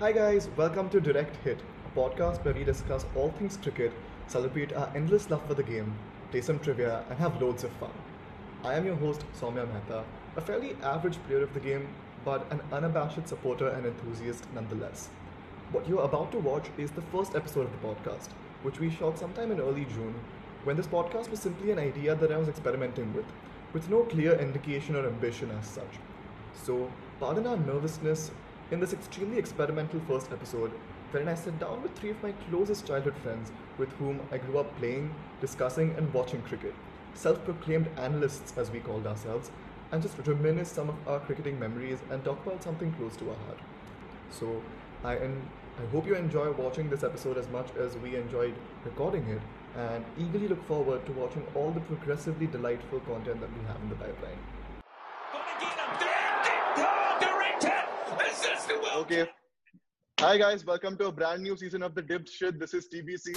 Hi, guys, welcome to Direct Hit, a podcast where we discuss all things cricket, celebrate our endless love for the game, play some trivia, and have loads of fun. I am your host, Soumya Mehta, a fairly average player of the game, but an unabashed supporter and enthusiast nonetheless. What you're about to watch is the first episode of the podcast, which we shot sometime in early June, when this podcast was simply an idea that I was experimenting with, with no clear indication or ambition as such. So, pardon our nervousness in this extremely experimental first episode, wherein I sit down with three of my closest childhood friends with whom I grew up playing, discussing, and watching cricket, self proclaimed analysts as we called ourselves, and just reminisce some of our cricketing memories and talk about something close to our heart. So, I, en- I hope you enjoy watching this episode as much as we enjoyed recording it, and eagerly look forward to watching all the progressively delightful content that we have in the pipeline. Okay. Hi guys, welcome to a brand new season of the Dibbed Shit. This is TBC.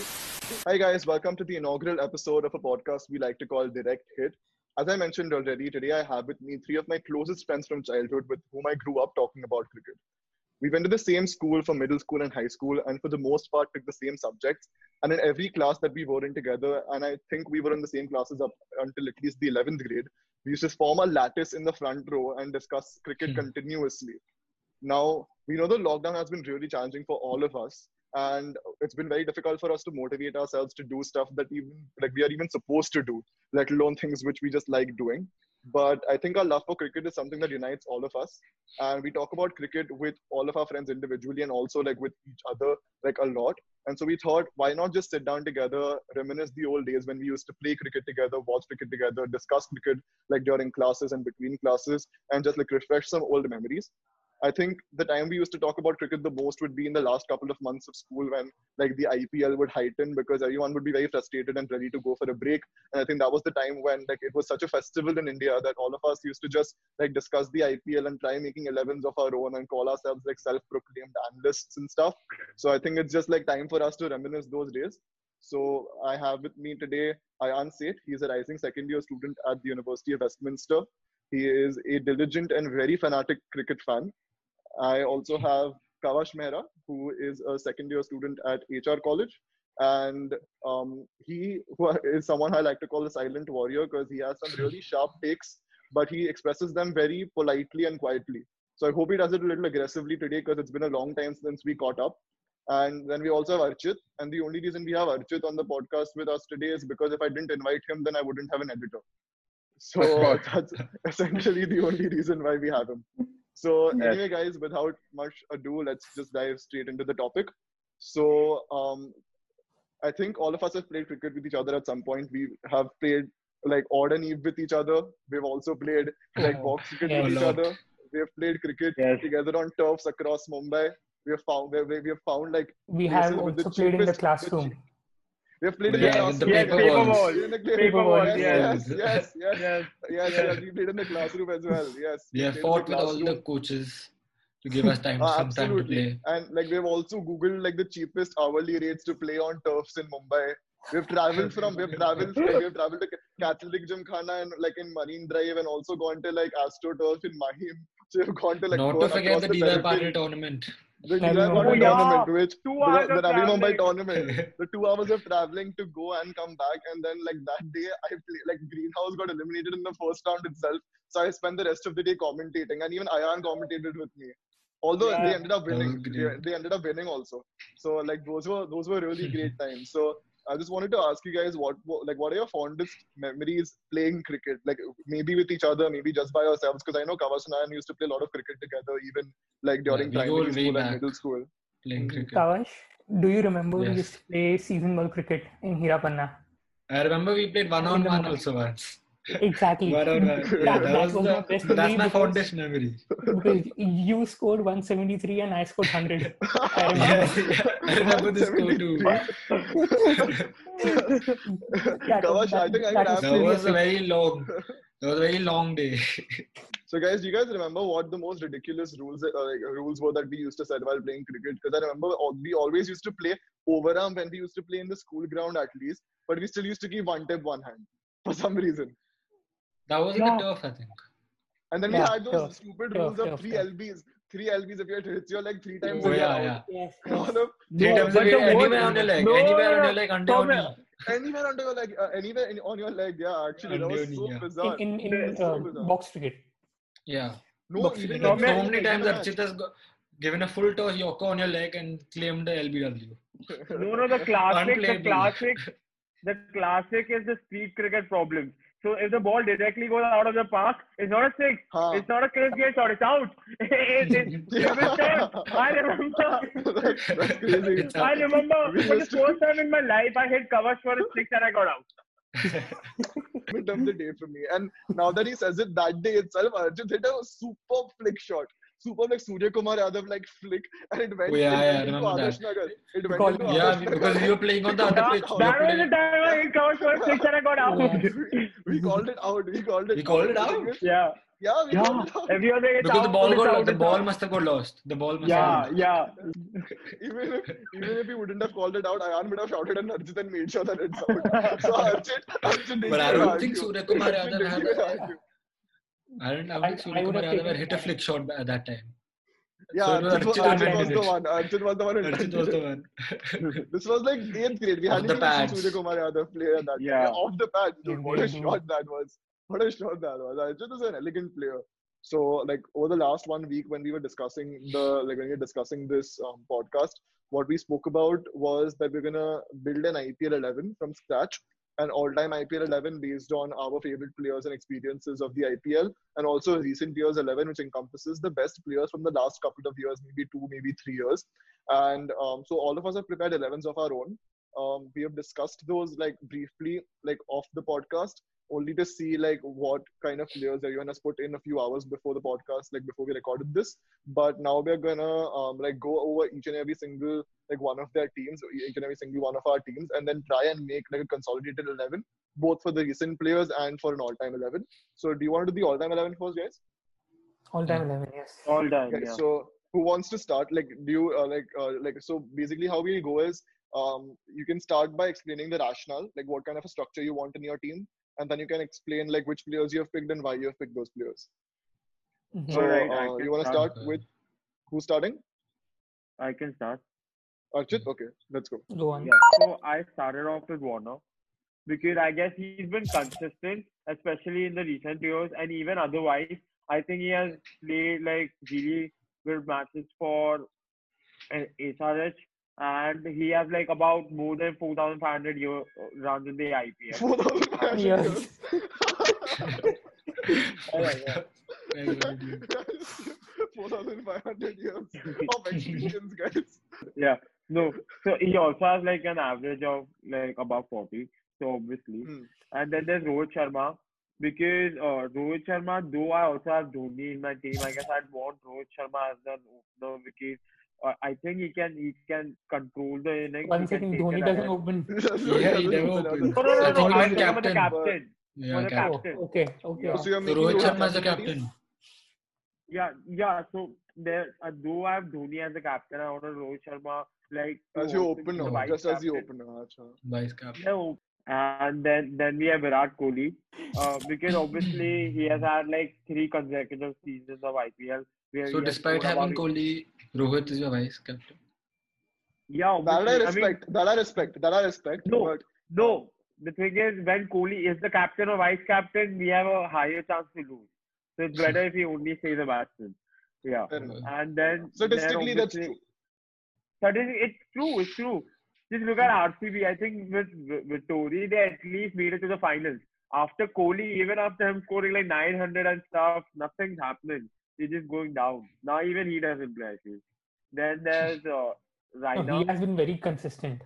Hi guys, welcome to the inaugural episode of a podcast we like to call Direct Hit. As I mentioned already, today I have with me three of my closest friends from childhood with whom I grew up talking about cricket. We went to the same school for middle school and high school, and for the most part took the same subjects. And in every class that we were in together, and I think we were in the same classes up until at least the 11th grade, we used to form a lattice in the front row and discuss cricket Hmm. continuously. Now, we know the lockdown has been really challenging for all of us, and it's been very difficult for us to motivate ourselves to do stuff that even like we are even supposed to do, let alone things which we just like doing. But I think our love for cricket is something that unites all of us, and we talk about cricket with all of our friends individually and also like with each other like a lot. And so we thought, why not just sit down together, reminisce the old days when we used to play cricket together, watch cricket together, discuss cricket like during classes and between classes, and just like refresh some old memories. I think the time we used to talk about cricket the most would be in the last couple of months of school when like the IPL would heighten because everyone would be very frustrated and ready to go for a break. And I think that was the time when like it was such a festival in India that all of us used to just like discuss the IPL and try making 11s of our own and call ourselves like self-proclaimed analysts and stuff. So I think it's just like time for us to reminisce those days. So I have with me today Ayaan Seth. He's a rising second year student at the University of Westminster. He is a diligent and very fanatic cricket fan. I also have Kavash Mehra, who is a second year student at HR College. And um, he is someone I like to call the silent warrior because he has some really sharp takes, but he expresses them very politely and quietly. So I hope he does it a little aggressively today because it's been a long time since we caught up. And then we also have Archit. And the only reason we have Archit on the podcast with us today is because if I didn't invite him, then I wouldn't have an editor. So that's essentially the only reason why we have him. So Yes. anyway, guys, without much ado, let's just dive straight into the topic. So um, I think all of us have played cricket with each other at some point. We have played like odd and eve with each other. We've also played like box cricket yeah, with each lot. other. We have played cricket Yes. together on turfs across Mumbai. We have found we we have found like We have also played in the classroom. cheap- we have played in Yeah, the with the classroom. paper Yes, balls. in the Paper paper balls, balls. yes. Yes, yes, yes, Yes. yes, yes. We played in the classroom as well. Yes. We have played in the fought with all the coaches to give us time, Uh, some time to absolutely. play. And like we've also googled like the cheapest hourly rates to play on turfs in Mumbai. We've traveled from we've traveled from, we've traveled to Catholic Gymkhana and like in Marine Drive and also gone to like Astro Turf in Mahim. So we've gone to like Not gone to forget the the DY territory. Patil tournament. The Navi Navi Mumbai Mumbai Yeah. tournament, which Two the, hours the of Navi Mumbai traveling. tournament, the two hours of traveling to go and come back, and then like that day, I play like Greenhouse got eliminated in the first round itself, so I spent the rest of the day commentating, and even Ayaan commentated with me. Although they ended up winning, they, they ended up winning also. So like those were those were really great times. So I just wanted to ask you guys what what- like what are your fondest memories playing cricket? Like maybe with each other, maybe just by yourselves, because I know Kavash and I used to play a lot of cricket together, even like during we go primary school and middle school. Playing Mhm. cricket. Kavash, do you remember we used to play season ball cricket in Hirapanna? I remember we played one on one also once. Exactly. One on one. Yeah, that that was, was my the, best that's my fondest memory. because you scored 173 and I scored 100. I remember. Yeah, yeah, I remember this score too. 173. That Kavash, was- I think I that could was That was a very long, that was a very long day. So, guys, do you guys remember what the most ridiculous rules uh, like, rules were that we used to set while playing cricket? Because I remember al- we always used to play overarm when we used to play in the school ground at least, but we still used to keep one tip, one hand for some reason. That was in Yeah. the turf, I think. And then we had those sure, stupid sure, rules of three sure. lbs, three LBs if it hits your leg three times. Oh, you're yeah, yeah. Yes, On yes. Three times but a the day, anywhere on your leg. no, anywhere no, on your leg, under your knee. Anywhere under your leg, uh, anywhere in, on your leg. Yeah, actually, that was so knee, yeah. bizarre. In in, in So uh, bizarre. box cricket. Yeah. No, box even cricket. in So Tom, many in times the Archit has go- given a full toss Yoko on your leg and claimed the LBW. No, no, the classic, the classic, the classic is the street cricket problem. So if the ball directly goes out of the park, it's not a six. Huh. It's not a clear game shot. It's out. It's, it's, it's. I remember. that's, that's crazy. I remember for the first time in my life, I hit covers for a six and I got out. moment of the day for me. And now that he says it, that day itself, Arjun hit a super flick shot. Super like Surya Kumar Yadav like flick, and it went, Oh, yeah, yeah, into remember Adarsh that. Nagar. It went Because- into Yeah, Adarsh because you were playing on the other That, pitch. That was the time I hit covers for a six and I got out. Yeah. we, we called it out. We called it. We called it out? Yeah. Yeah, we Yeah. called it out. Everyone say it's Because the ball got out. The ball out. must have got lost. The ball must Yeah, have yeah. even if even if he wouldn't have called it out, Ayaan would have shouted and Arjit and made sure that it's out. so Arjit, Arjit didn't But I don't think Surya Kumar Yadav didn't had even a- argue. I don't, I don't I- think I Surya would have Yadav taken hit a flick shot at that time. Yeah, So it was Arjit, was, Arjit Arjit was the it. one. Arjit was the one who was the one. This was like eighth grade. We Off hadn't the even seen. Surya Kumar Yadav play at that. Yeah. Off the pads, dude. What a Yeah, shot that was. What a shot that was. Arjit is an elegant player. So, like over the last one week, when we were discussing the like when we were discussing this um, podcast, what we spoke about was that we're gonna build an IPL 11 from scratch, an all-time IPL 11 based on our favorite players and experiences of the IPL, and also recent years 11, which encompasses the best players from the last couple of years, maybe two, maybe three years. And um, so all of us have prepared 11s of our own. Um, we have discussed those like briefly, like off the podcast, only to see like what kind of players everyone has put in a few hours before the podcast, like before we recorded this. But now we're gonna um, like go over each and every single like one of their teams, each and every single one of our teams, and then try and make like a consolidated 11, both for the recent players and for an all-time 11. So do you want to do the all-time 11 first, guys? All time 11, yes. All done. Okay, Yeah. so who wants to start? Like, do you uh, like uh, like so? Basically, how we go is um, you can start by explaining the rationale, like what kind of a structure you want in your team, and then you can explain like which players you have picked and why you have picked those players. Mhm. So, Alright, I uh, you want to start. start with who's starting? I can start. Archit. Okay, let's go. Go on. Yeah. So I started off with Warner because I guess he's been consistent, especially in the recent years, and even otherwise. I think he has played like really good matches for uh, SRH, and he has like about more than 4,500 year, runs in the IPL. Four thousand five hundred Yes. years. Very good, yeah. Four thousand five hundred years of experience, guys. yeah. No. So he also has like an average of like above 40. So obviously. Hmm. And then there's Rohit Sharma. Because uh, Rohit Sharma, though I also have Dhoni in my team, I guess I'd want Rohit Sharma as an opener because uh, I think he can he can control the innings. One he can second, Dhoni doesn't ahead. open. Yeah, he never opened. No, no, no, I no. think he I'm was talking about the captain. captain. Yeah, captain. Oh, okay, okay. Yeah. So you're So making Rohit Rohit Sharma is the captain. captain. Yeah, yeah. So there, uh, though I have Dhoni as the captain, I want Rohit Sharma like As you open open the now, vice as you captain. open Vice captain. No. And then then we have Virat Kohli, uh, because obviously he has had like three consecutive seasons of IPL. So despite having about- Kohli, Rohit is your vice captain. yeah, That I obviously. I mean, respect. That I respect. That I respect. No. But no. The thing is, when Kohli is the captain or vice captain, we have a higher chance to lose. So it's better if he only stays a batsman. Yeah. And then statistically, then that's true. Suddenly, it's true. It's true. Just look at RCB. I think with Vettori, they at least made it to the finals. After Kohli, even after him scoring like 900 and stuff, nothing's happening. They're just going down. Now even he doesn't play. I feel. Then there's uh, No, he has been very consistent.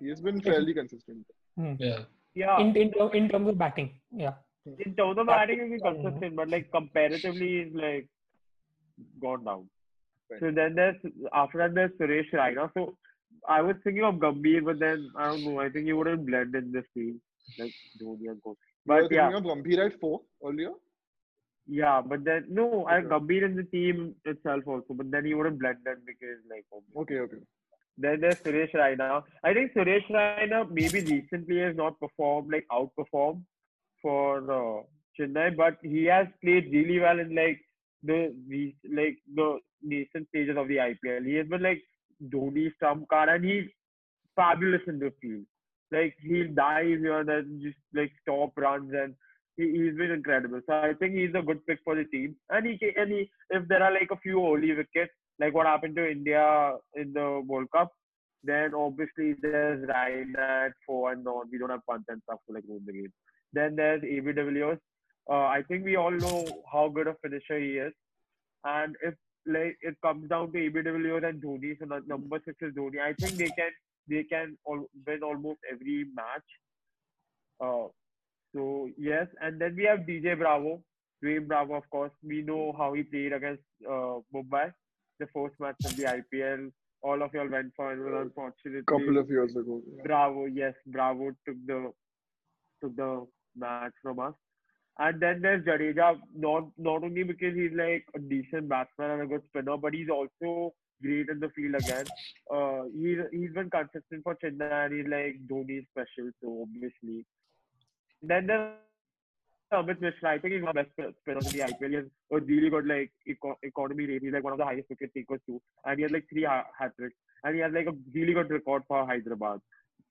He has been fairly consistent. Yeah. yeah. In, in, ter- in terms of batting. Yeah. in terms of batting, he's been consistent, but like comparatively, he's like gone down. Right. So then there's after that there's Suresh Raina. So I was thinking of Gambhir, but then I don't know. I think he wouldn't blend in this team like Dhoni and Kohli. You were But yeah, thinking of Gambhir at four earlier. Yeah. But then no, I Okay. Gambhir in the team itself also. But then he wouldn't blend in because like. Okay, okay. Then there's Suresh Raina. I think Suresh Raina maybe recently has not performed like outperformed for uh, Chennai, but he has played really well in like the the like the recent stages of the IPL. He has been like Dhoni stump card, and he's fabulous in the field. Like he'll dive here and just like stop runs, and he, he's been incredible. So I think he's a good pick for the team. And he and he if there are like a few early wickets, like what happened to India in the World Cup, then obviously there's Raina at four and on. We don't have punch and stuff to like ruin the game. Then there's AB de Villiers. Uh, I think we all know how good a finisher he is. And if like it comes down to AB de Villiers and Dhoni, so nu- number six is Dhoni. I think they can they can all, win almost every match. Uh, so yes, and then we have DJ Bravo, Dwayne Bravo, of course. We know how he played against uh, Mumbai, the first match of the IPL. All of y'all went for it, unfortunately. couple of years ago. yeah. Bravo, yes, Bravo took the took the match from us. And then there's Jadeja, not not only because he's like a decent batsman and a good spinner, but he's also great in the field again. Uh, he's he's been consistent for Chennai and he's like Dhoni special, so obviously. Then there's Amit Mishra. I think he's one of the best spinners in the IPL. He has a really good like eco- economy rate. He's like one of the highest wicket takers too, and he has like three ha- hat tricks, and he has like a really good record for Hyderabad.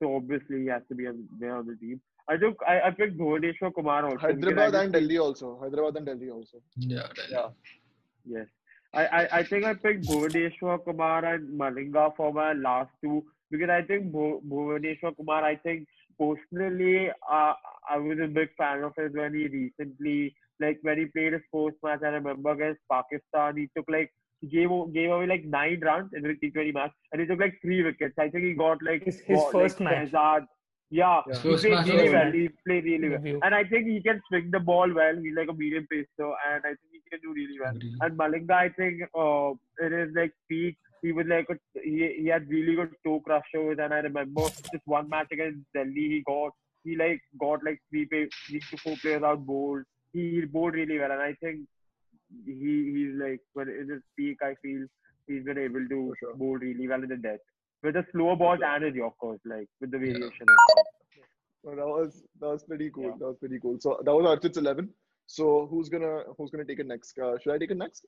So obviously he has to be on, there on the team. I took I, I picked Bhuvaneshwar Kumar also. Hyderabad just and Delhi also. Hyderabad and Delhi also. Yeah, Delhi. Yeah. Yes. I, I, I think I picked Bhuvaneshwar Kumar and Malinga for my last two because I think Bhu- Bhuvaneshwar Kumar, I think personally, uh, I was a big fan of his when he recently, like when he played his first match, I remember against Pakistan, he took like, he gave, gave away like nine runs in the T20 match and he took like three wickets. I think he got like, His- his got, first like, match. Shehzad. Yeah, Yeah. he played really was- well. He played really well. And I think he can swing the ball well. He's like a medium pacer, and I think he can do really well. Agree. And Malinga, I think uh, in his like peak, he was like a, he he had really good toe crushers. And I remember just one match against Delhi, he got he like got like three pay, three to four players out bowled. He, he bowled really well, and I think he he's like when in his peak, I feel he's been able to sure. bowl really well in the death with the slower balls and his Yorkers, like with the variation. and stuff. So that was that was pretty cool. Yeah. That was pretty cool. So that was Archit's eleven. So who's gonna who's gonna take it next? Uh, should I take it next?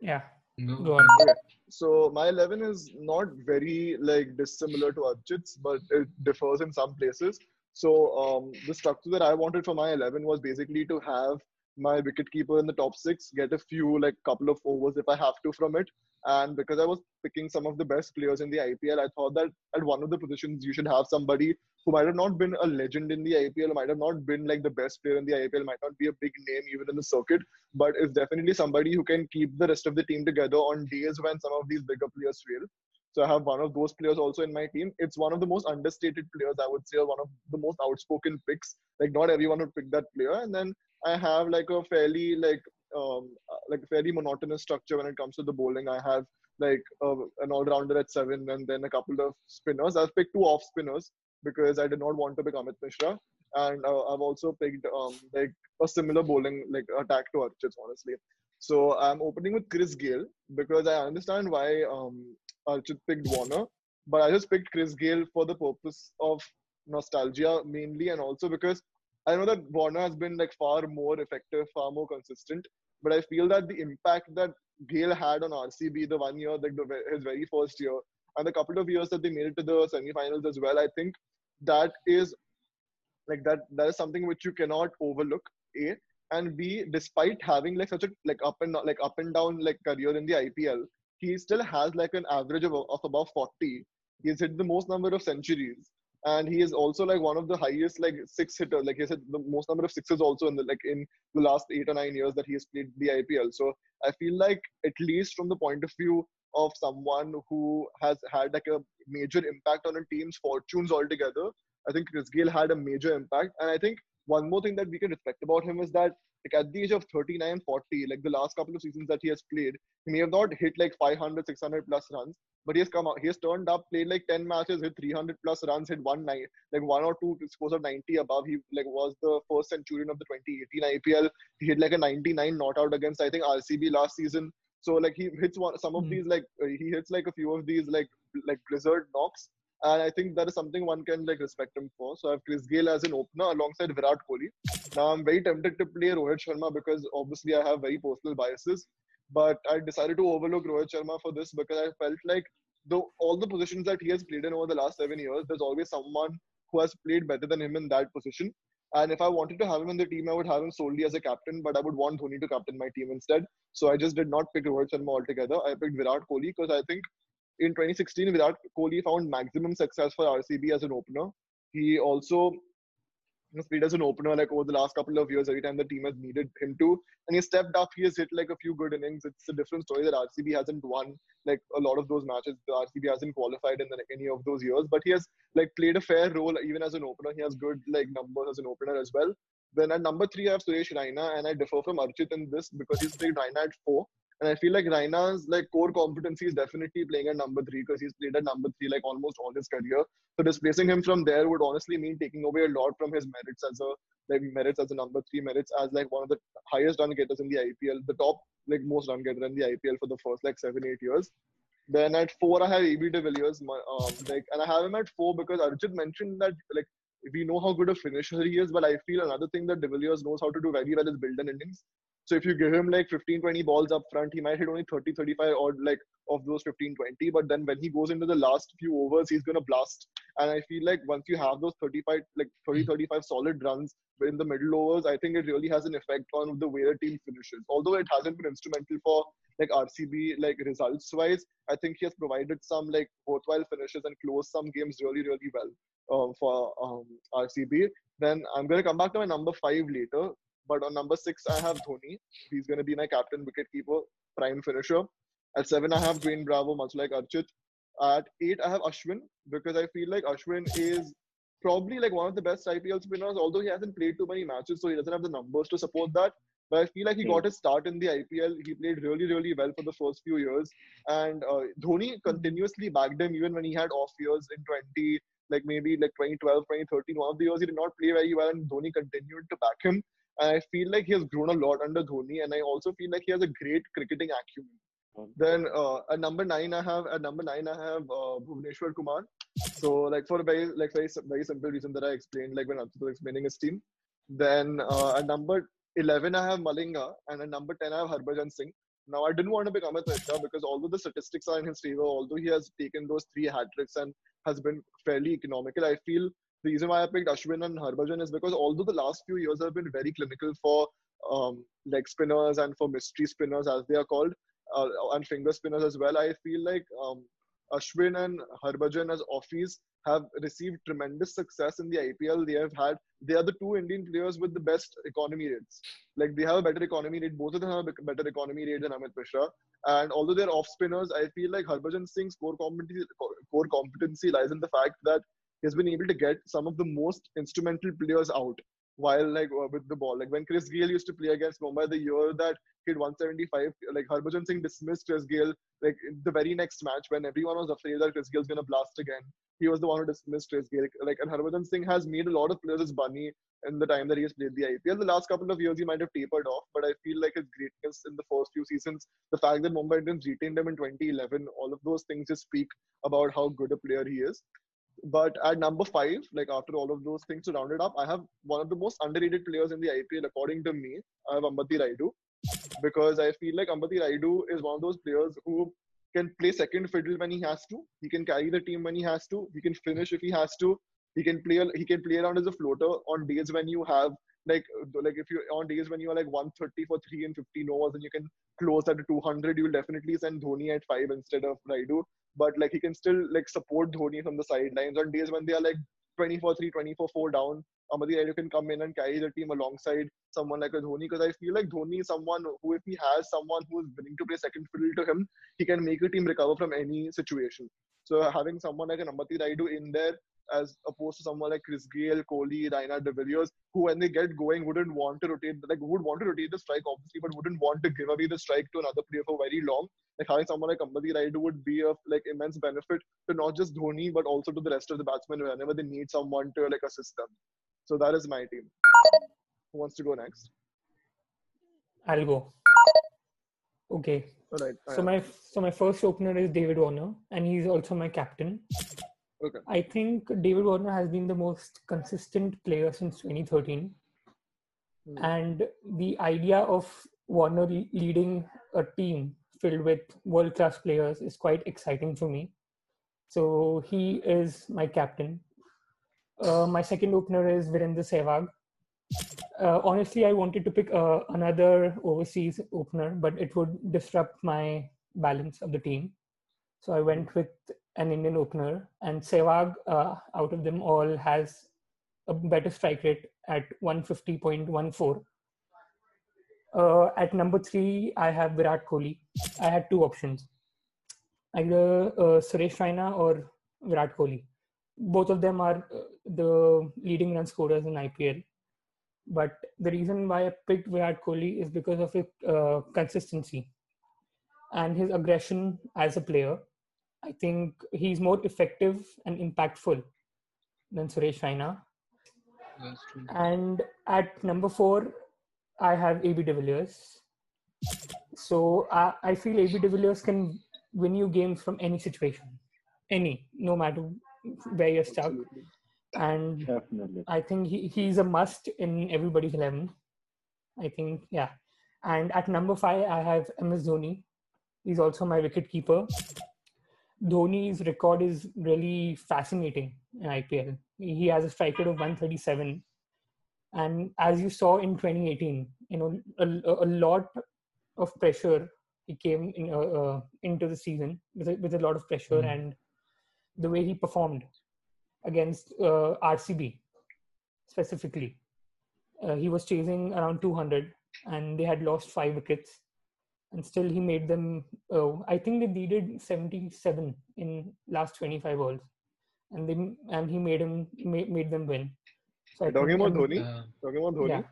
Yeah, Go- go on. So my eleven is not very like dissimilar to Archit's, but it differs in some places. So um, the structure that I wanted for my eleven was basically to have my wicketkeeper in the top six, get a few like couple of overs if I have to from it. And because I was picking some of the best players in the IPL, I thought that at one of the positions you should have somebody who might have not been a legend in the IPL, might have not been like the best player in the IPL, might not be a big name even in the circuit, but is definitely somebody who can keep the rest of the team together on days when some of these bigger players fail. So I have one of those players also in my team. It's one of the most understated players, I would say, or one of the most outspoken picks. Like not everyone would pick that player. And then I have like a fairly like um uh, like a fairly monotonous structure when it comes to the bowling. I have like an all-rounder at seven, and then a couple of spinners. I've picked two off spinners because I did not want to pick Amit Mishra, and uh, I've also picked um like a similar bowling like attack to Archit's honestly. So I'm opening with Chris Gayle because I understand why um Archit picked Warner, but I just picked Chris Gayle for the purpose of nostalgia mainly, and also because I know that Warner has been like far more effective, far more consistent. But I feel that the impact that Gayle had on RCB the one year, like the, his very first year, and the couple of years that they made it to the semi-finals as well, I think that is like that that is something which you cannot overlook. A and B, despite having like such a like up and like up and down like career in the IPL, he still has like an average of of about 40. He's hit the most number of centuries and he is also like one of the highest like six hitters. Like he said, the most number of sixes also in the like in the last eight or nine years that he has played the IPL. So I feel like at least from the point of view of someone who has had like a major impact on a team's fortunes altogether, I think Chris Gayle had a major impact. And I think one more thing that we can respect about him is that like at the age of 39, 40, like the last couple of seasons that he has played, he may have not hit like 500, 600 plus runs, but he has come out, he has turned up, played like 10 matches, hit 300 plus runs, hit one nine, like one or two scores of 90 above. He like was the first centurion of the 2018 IPL. He hit like a 99 not out against I think RCB last season. So like he hits one some of Hmm. these like uh, he hits like a few of these like like blizzard knocks. And I think that is something one can like respect him for. So I have Chris Gayle as an opener alongside Virat Kohli. Now I'm very tempted to play Rohit Sharma because obviously I have very personal biases. But I decided to overlook Rohit Sharma for this because I felt like though all the positions that he has played in over the last seven years, there's always someone who has played better than him in that position. And if I wanted to have him in the team, I would have him solely as a captain, but I would want Dhoni to captain my team instead. So I just did not pick Rohit Sharma altogether. I picked Virat Kohli because I think in 2016, Virat Kohli found maximum success for RCB as an opener. He also has played as an opener like over the last couple of years every time the team has needed him to. And he stepped up. He has hit like a few good innings. It's a different story that RCB hasn't won like a lot of those matches. The RCB hasn't qualified in the, any of those years, but he has like played a fair role even as an opener. He has good like numbers as an opener as well. Then at number three, I have Suresh Raina, and I differ from Archit in this because he's played Raina at four. And I feel like Raina's like core competency is definitely playing at number three because he's played at number three like almost all his career. So displacing him from there would honestly mean taking away a lot from his merits as a like merits as a number three, merits as like one of the highest run getters in the IPL, the top like most run getter in the IPL for the first like seven eight years. Then at four I have AB de Villiers, um, like, and I have him at four because Archit mentioned that like we know how good a finisher he is, but I feel another thing that de Villiers knows how to do very well is build an innings. So if you give him like 15, 20 balls up front, he might hit only 30, 35 or like of those 15, 20. But then when he goes into the last few overs, he's gonna blast. And I feel like once you have those 35, like 30, 35 solid runs in the middle overs, I think it really has an effect on the way the team finishes. Although it hasn't been instrumental for like RCB like results wise, I think he has provided some like worthwhile finishes and closed some games really, really well uh, for um, RCB. Then I'm gonna come back to my number five later. But on number six, I have Dhoni. He's going to be my captain, wicketkeeper, prime finisher. At seven, I have Dwayne Bravo, much like Archit. At eight, I have Ashwin because I feel like Ashwin is probably like one of the best IPL spinners, although he hasn't played too many matches, so he doesn't have the numbers to support that. But I feel like he got his start in the IPL. He played really, really well for the first few years. And uh, Dhoni continuously backed him even when he had off years in 20, like maybe like 2012, 2013. One of the years he did not play very well, and Dhoni continued to back him. And I feel like he has grown a lot under Dhoni, and I also feel like he has a great cricketing acumen. Then uh, at number nine, I have at number nine I have uh, Bhuvneshwar Kumar. So like for a very like very very simple reason that I explained like when I was explaining his team. Then uh, at number eleven I have Malinga, and at number ten I have Harbhajan Singh. Now I didn't want to pick Amit Mishra because although the statistics are in his favor, although he has taken those three hat tricks and has been fairly economical, I feel the reason why I picked Ashwin and Harbhajan is because although the last few years have been very clinical for um, leg spinners and for mystery spinners as they are called, uh, and finger spinners as well, I feel like um, Ashwin and Harbhajan as offies have received tremendous success in the IPL. They have had they are the two Indian players with the best economy rates. Like they have a better economy rate. Both of them have a better economy rate than Amit Mishra. And although they're off spinners, I feel like Harbhajan Singh's core competency core competency lies in the fact that he has been able to get some of the most instrumental players out while like uh, with the ball. Like when Chris Gayle used to play against Mumbai the year that he had 175, like Harbhajan Singh dismissed Chris Gayle like the very next match when everyone was afraid that Chris Gayle's gonna blast again. He was the one who dismissed Chris Gayle. Like and Harbhajan Singh has made a lot of players as bunny in the time that he has played the IPL. The last couple of years he might have tapered off, but I feel like his greatness in the first few seasons, the fact that Mumbai Indians retained him in 2011, all of those things just speak about how good a player he is. But at number five, like after all of those things to round it up, I have one of the most underrated players in the IPL, according to me. I have Ambati Rayudu because I feel like Ambati Rayudu is one of those players who can play second fiddle when he has to. He can carry the team when he has to. He can finish if he has to. He can play. He can play around as a floater on days when you have like like if you on days when you are like 130 for three and 15 overs and you can close at 200, you'll definitely send Dhoni at five instead of Rayudu but like he can still like support Dhoni from the sidelines on days when they are like 24 3, 24 4 down. Ambati Rayudu can come in and carry the team alongside someone like a Dhoni because I feel like Dhoni is someone who, if he has someone who is willing to play second fiddle to him, he can make a team recover from any situation. So having someone like an Ambati Rayudu in there as opposed to someone like Chris Gayle, Kohli, Raina, De Villiers, who when they get going wouldn't want to rotate, like would want to rotate the strike obviously, but wouldn't want to give away the strike to another player for very long. Like having someone like Ambati Rayudu would be of like immense benefit to not just Dhoni but also to the rest of the batsmen whenever they need someone to like assist them. So that is my team. Who wants to go next? I'll go. Okay. All right. So my so my first opener is David Warner, and he's also my captain. Okay. I think David Warner has been the most consistent player since 2013. Hmm. And the idea of Warner leading a team filled with world class players is quite exciting for me. So he is my captain. Uh, my second opener is Virendra Sehwag. Uh, honestly, I wanted to pick uh, another overseas opener, but it would disrupt my balance of the team. So I went with an Indian opener, and Sehwag, uh, out of them all, has a better strike rate at 150.14. Uh, at number three, I have Virat Kohli. I had two options either uh, Suresh Raina or Virat Kohli. Both of them are uh, the leading run scorers in IPL. But the reason why I picked Virat Kohli is because of his uh, consistency and his aggression as a player. I think he's more effective and impactful than Suresh Raina. That's true. And at number four, I have AB de Villiers. So I, I feel AB de Villiers can win you games from any situation, any, no matter where you're stuck. Absolutely. And Definitely. I think he, he's a must in everybody's 11. I think, yeah. And at number five, I have MS Dhoni. He's also my wicket keeper. Dhoni's record is really fascinating in IPL. He has a strike rate of 137. And as you saw in 2018, you know, a, a lot of pressure he came in, uh, uh, into the season with a, with a lot of pressure Mhm. and the way he performed against uh, RCB specifically. Uh, he was chasing around 200 and they had lost five wickets and still he made them uh, i think they needed 77 in last 25 balls and they and he made him made, made them win so I Talking think- about Dhoni, Uh, talking about Dhoni, yeah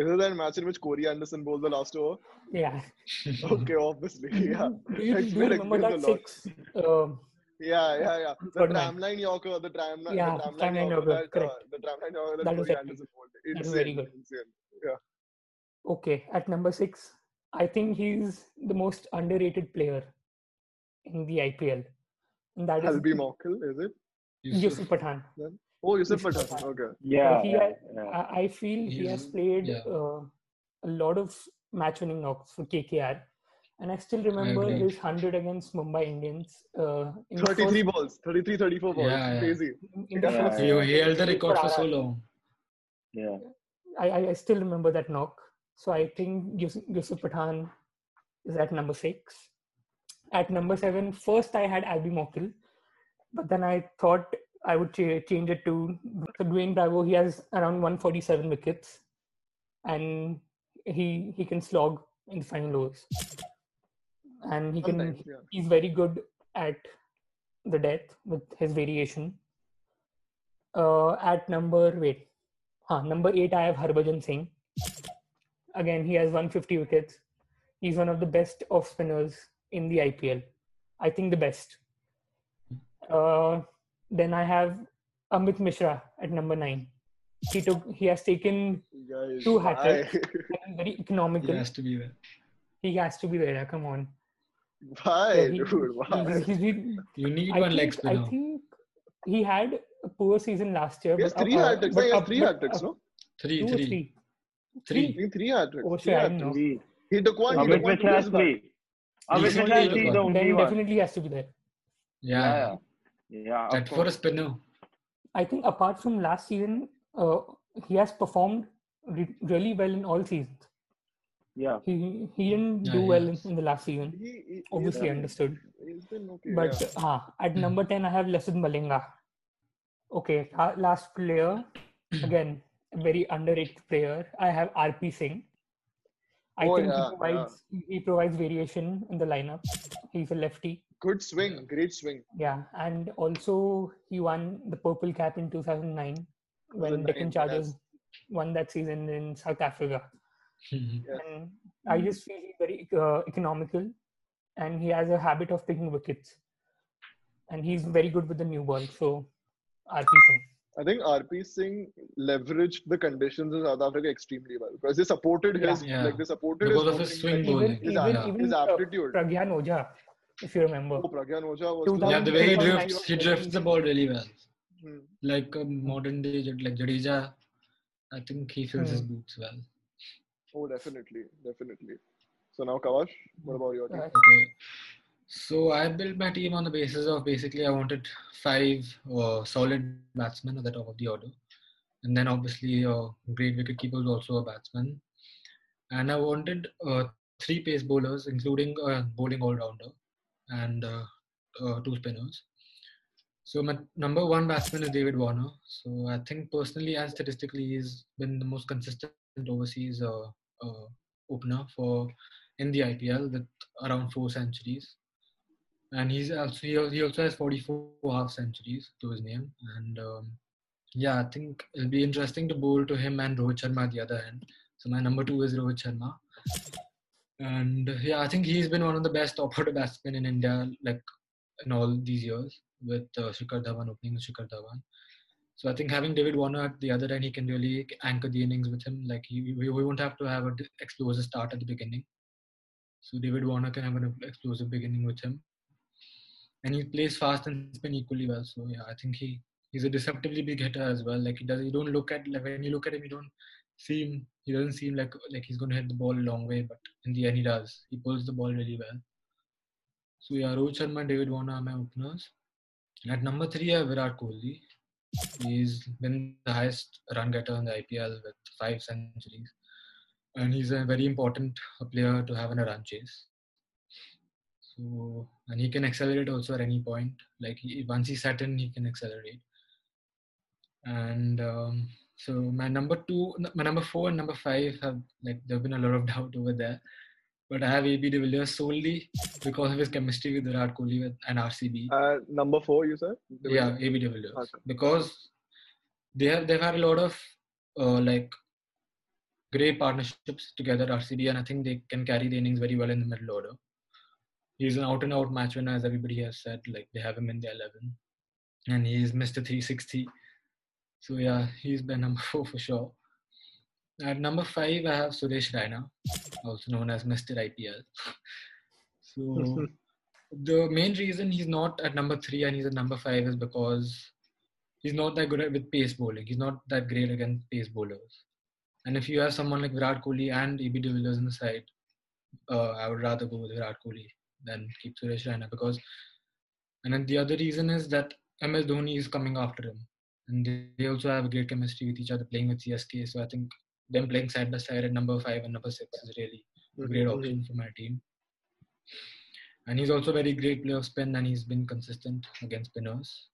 is it that match in which Corey Anderson bowled the last over? yeah Okay, obviously, yeah. do you, do you remember that six um, Yeah, yeah, yeah. The Third man. tramline Yorker, the tram, Yeah, the tramline tramline Yorker, Yorker, that, uh, correct. the tramline Yorker that That was Corey epic. Anderson bowled. That was Insane, very good. insane. Yeah. okay at number six i think he's the most underrated player in the ipl and that is Albie Morkel, is it? yusuf pathan Oh, Yusuf Yusuf Pathan. Pathan. Okay. Yeah. he yeah, had- yeah. I, I feel he has played yeah. uh, a lot of match winning knocks for KKR. And I still remember agree. his 100 against Mumbai Indians. Uh, in 33 first- balls, 33, 34 balls. Yeah, yeah. Crazy. in the Yeah, he, he held the record for so long. yeah. I, I, I still remember that knock. So I think Yus- Yusuf Pathan is at number six. At number seven, first I had Albie Morkel, but then I thought I would ch- change it to Dwayne Bravo. He has around 147 wickets, and he he can slog in the final overs, and he can Sometimes, yeah. he's very good at the death with his variation. Uh, at number wait, huh, number eight I have Harbhajan Singh. Again, he has 150 wickets. He's one of the best off spinners in the IPL. I think the best. Uh, then I have Amit Mishra at number nine. He took he has taken Guys, Two why? hat-tricks. very economical. He has to be there. He has to be there. Come on. Why, Yeah, he- dude? Why? he's- he's been- You need I one leg think, I think he had a poor season last year. He has but three uh, hat tricks. but He has three hat tricks, no? Three, Two three, three. I three. think three hat tricks. Oh, Three shit, I hat didn't know. tricks. Three. He took one. Amit took Mishra has three. Amit He's Mishra only is the the one. only Then one. definitely has to be there. Yeah, Yeah. Yeah. of that for a spinner. I think apart from last season, uh, he has performed re- really well in all seasons. Yeah. He he didn't Yeah, do he well in, in the last season. He, he, Obviously been- understood. Okay. But yeah. uh, at number 10, I have Lasith Malinga. Okay, last player, again, a very underrated player. I have RP Singh. I Oh, think yeah, he, yeah. provides, he provides variation in the lineup. He's a lefty. good swing, great swing. Yeah, and also he won the purple cap in 2009 when 2009, Deccan Chargers yes. won that season in South Africa. And I just feel he's very uh, economical and he has a habit of picking wickets. And he's very good with the new ball. So, RP Singh. I think RP Singh leveraged the conditions in South Africa extremely well because they supported his Yeah. like they supported Because his of his bowling, swing like, bowling. his, Even- ap- even, his uh, aptitude. Pragyan Oja, if you remember. Oh, Pragyan Oja was Yeah, the way he 2009 drifts, he drifts the ball really well. Hmm. Like a modern day, Jad- like Jadeja, I think he fills his Hmm. boots well. Oh, definitely, definitely. So now, Kavash, what about your team? Uh, Okay. So I built my team on the basis of basically I wanted five uh, solid batsmen at the top of the order, and then obviously a great wicket keeper is also a batsman, and I wanted uh, three pace bowlers, including a bowling all rounder, and uh, uh, two spinners. So my number one batsman is David Warner. So I think personally and statistically he's been the most consistent overseas uh, uh, opener for in the IPL with around four centuries. And he's also he also has 44 half centuries to his name. And um, yeah, I think it'll be interesting to bowl to him and Rohit Sharma at the other end. So my number two is Rohit Sharma. And yeah, I think he's been one of the best top order batsmen in India, like in all these years with uh, Shikhar Dhawan opening with Shikhar Dhawan. So I think having David Warner at the other end, he can really anchor the innings with him. Like he, we, we won't have to have an explosive start at the beginning. So David Warner can have an explosive beginning with him, and he plays fast and spin equally well. So yeah, I think he he's a deceptively big hitter as well. Like he does, you don't look at like when you look at him, you don't see him. he doesn't seem like like he's going to hit the ball a long way, but in the end he does. He pulls the ball really well. So yeah, Rohit Sharma David Warner are my openers. At number three, I have Virat Kohli. He's been the highest run getter in the IPL with five centuries. And he's a very important player to have in a run chase. So, and he can accelerate also at any point. Like he, once he's set in, he can accelerate. And um, so my number two, my number four and number five have like there have been a lot of doubt over there. But I have AB de Villiers solely because of his chemistry with Virat Kohli with, and RCB. Uh, number four, you said? Yeah, AB de Villiers. Okay. Because they have they've had a lot of uh, like great partnerships together RCB, and I think they can carry the innings very well in the middle order. He's an out and out match winner, as everybody has said. Like they have him in the eleven, and he's Mr. 360. So yeah, he's been number four for sure. At number five, I have Suresh Raina, also known as Mr. IPL. so the main reason he's not at number three and he's at number five is because he's not that good at with pace bowling. He's not that great against pace bowlers. And if you have someone like Virat Kohli and AB de Villiers on the side, uh, I would rather go with Virat Kohli than keep Suresh Raina because. And then the other reason is that MS Dhoni is coming after him, and they- they also have a great chemistry with each other playing with CSK. So I think them playing side by side at number five and number six is really a great Mhm. option for my team. And he's also a very great player of spin, and he's been consistent against spinners.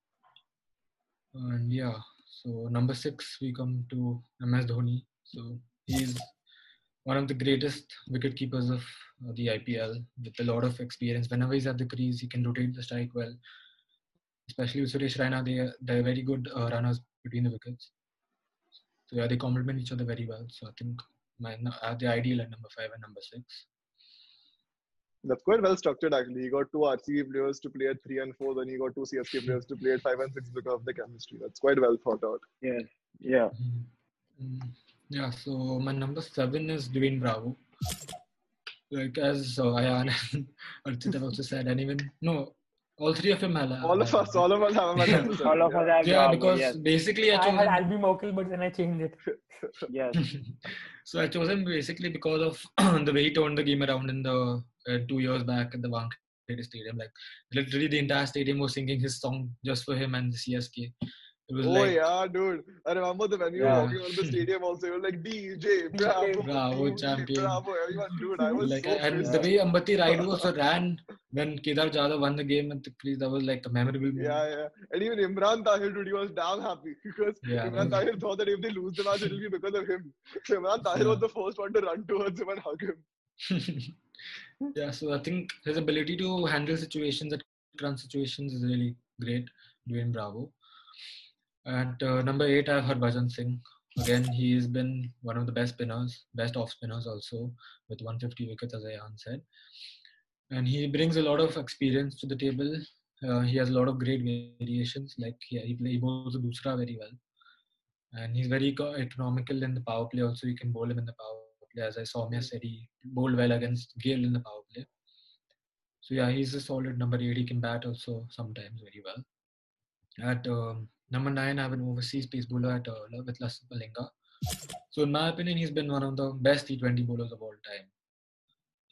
And yeah, so number six, we come to MS Dhoni. So he's one of the greatest wicket keepers of uh, the IPL with a lot of experience. Whenever he's at the crease, he can rotate the strike well. Especially with Suresh Raina, they are, they're very good uh, runners between the wickets. So yeah, they complement each other very well. So I think my uh, the ideal at number five and number six. That's quite well structured actually. He got two RCB players to play at three and four, then he got two CSK players to play at five and six because of the chemistry. That's quite well thought out. Yeah, Yeah. Mm, Yeah, so my number seven is Dwayne Bravo. Like as uh, Ayaan and Archit have also said, and even no, all three of them have. All of us, all of us have him Yeah. All of seven, us have Yeah, Bravo, because yes. basically I I chose had him, Albie Morkel, but then I changed it. Yes. so I chose him basically because of the way he turned the game around in the uh, two years back at the Wankhede Stadium. Like literally the entire stadium was singing his song just for him and the CSK. It Oh like yeah, dude. I remember the when we Yeah. were walking around the stadium also, you were like DJ, Bravo, Bravo, champion. Bravo, everyone, dude. I was like so and the way Ambati Rayudu also ran when Kedar Jadhav won the game the crease, that was like a memorable moment. Yeah, yeah. And even Imran Tahir, dude, he was damn happy because Yeah. Imran Tahir thought that if they lose the match, it'll be because of him. So Imran Tahir was the first one to run towards him and hug him. yeah, so I think his ability to handle situations at run situations is really great. Dwayne Bravo. At uh, number eight, I have Harbhajan Singh. Again, he's been one of the best spinners, best off spinners also, with 150 wickets, as Ayaan said. And he brings a lot of experience to the table. Uh, he has a lot of great variations. Like yeah, he, play, he bowls the doosra very well. And he's very economical in the power play. Also, you can bowl him in the power play. As I Soumya said, he bowled well against Gayle in the power play. So yeah, he's a solid number eight. He can bat also sometimes very well. At um, number nine, I have an overseas pace bowler at uh, with Lasith Malinga. So in my opinion, he's been one of the best T20 bowlers of all time.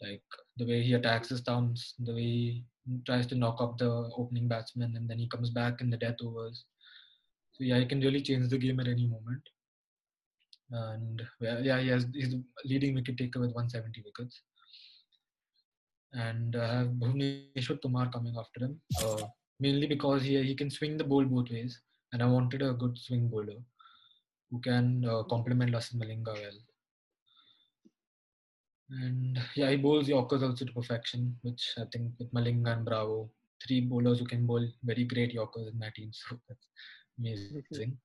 Like the way he attacks the stumps, the way he tries to knock up the opening batsman, and then he comes back in the death overs. So yeah, he can really change the game at any moment. And yeah, he has he's the leading wicket taker with 170 wickets. And I have Bhuvneshwar Kumar coming after him, uh, mainly because he he can swing the ball both ways, and I wanted a good swing bowler who can uh, complement Lasith Malinga well. And yeah, he bowls Yorkers also to perfection, which I think with Malinga and Bravo, three bowlers who can bowl very great Yorkers in my team. So that's amazing.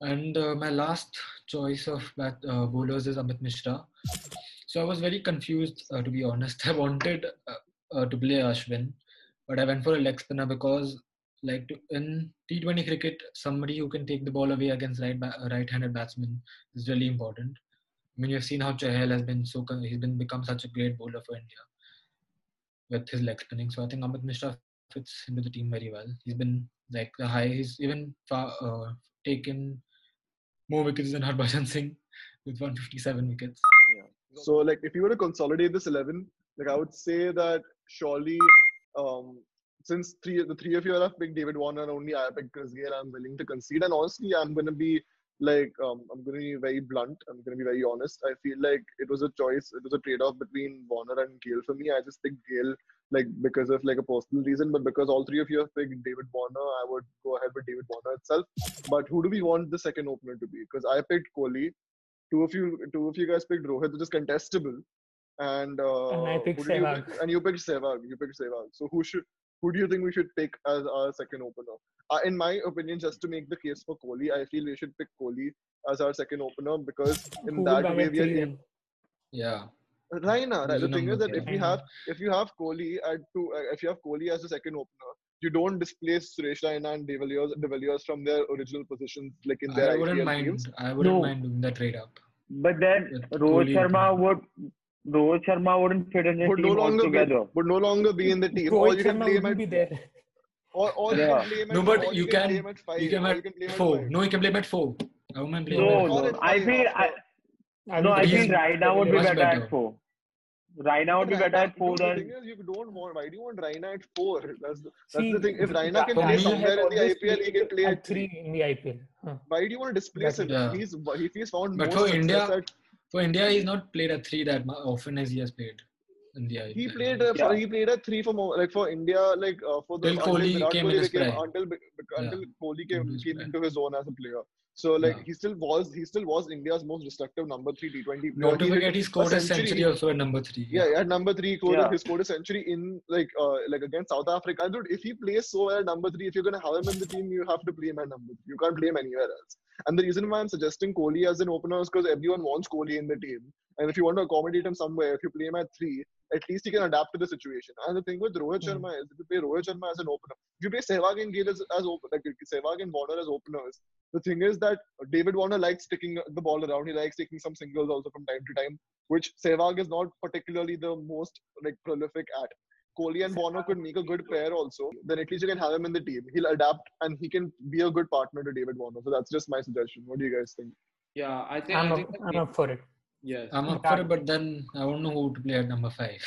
And uh, my last choice of bat, uh, bowlers is Amit Mishra. So I was very confused, uh, to be honest. I wanted uh, uh, to play Ashwin, but I went for a leg spinner because, like to, in T20 cricket, somebody who can take the ball away against right right-handed batsmen is really important. I mean, you've seen how Chahal has been so he's been become such a great bowler for India with his leg spinning. So I think Amit Mishra fits into the team very well. He's been like the high. He's even far, uh, taken more wickets than Harbhajan Singh with 157 wickets. Yeah. So like if you were to consolidate this eleven, like I would say that surely um since three the three of you have picked David Warner only I picked Chris Gayle, I'm willing to concede. And honestly, I'm gonna be like um, I'm gonna be very blunt. I'm gonna be very honest. I feel like it was a choice. It was a trade-off between Warner and Gayle for me. I just picked Gayle like because of like a personal reason, but because all three of you have picked David Warner, I would go ahead with David Warner itself. But who do we want the second opener to be? Because I picked Kohli. Two of you, two of you guys picked Rohit, which is contestable. And, uh, And I picked you Sehwag. And you picked Sehwag. You picked Sehwag. So who should, who do you think we should pick as our second opener? Uh, in my opinion, just to make the case for Kohli, I feel we should pick Kohli as our second opener because in Who that would way we are able then? Yeah. Raina, right? He's The a thing is that if three. you have if you have Kohli at two, uh, if you have Kohli as the second opener, you don't displace Suresh Raina and De Villiers, De Villiers from their original positions, like in their I wouldn't IPL mind. teams. I wouldn't No. mind doing that trade up. But then With Rohit Kohli Sharma and- would Rohit Sharma wouldn't fit in the Would no team longer be, altogether. would no longer be in the team. Or Rohit you can Sharma play him wouldn't be there. or, or you Yeah. can play No, but you can- him at five. You can or at you can play four. No, you can play him at four. I wouldn't mind No, him Or at no. at I five feel I I no. would I He's- feel Raina would be much better better. at four. Raina would be better at four dude, the than thing is, you don't want. Why do you want Raina at four? That's the, that's See, the thing. If Raina can play somewhere in the always IPL, he can play at at three. three in the IPL. Why do you want to displace him? He's he, he's found But more India- success at For India, he's not played a three that often as he has played India. He played uh, Yeah. he played at three for like for India like uh, for the until Kohli came Kohli in his became prime. until Kohli came, Into his came into his own as a player. So like Yeah. he still was he still was India's most destructive number three T Twenty player. Not to He forget, he scored a century. century also at number three. Yeah, at number three, he scored, Yeah. he scored a century in like uh, like against South Africa. Dude, if he plays so well at number three, if you're gonna have him in the team, you have to play him at number three. You can't play him anywhere else. And the reason why I'm suggesting Kohli as an opener is because everyone wants Kohli in the team. And if you want to accommodate him somewhere, if you play him at three, at least he can adapt to the situation. And the thing with Rohit Hmm. Sharma is if you play Rohit Sharma as an opener, if you play Sehwag and Gill as, as open, like Sehwag and Warner as openers, the thing is that David Warner likes sticking the ball around. He likes taking some singles also from time to time, which Sehwag is not particularly the most like prolific at. Kohli and Warner could make a good pair also. Then at least you can have him in the team. He'll adapt and he can be a good partner to David Warner. So that's just my suggestion. What do you guys think? Yeah, I think. I'm I up, think that I'm up for it. Yes. I'm up for it, but then I don't know who to play at number five.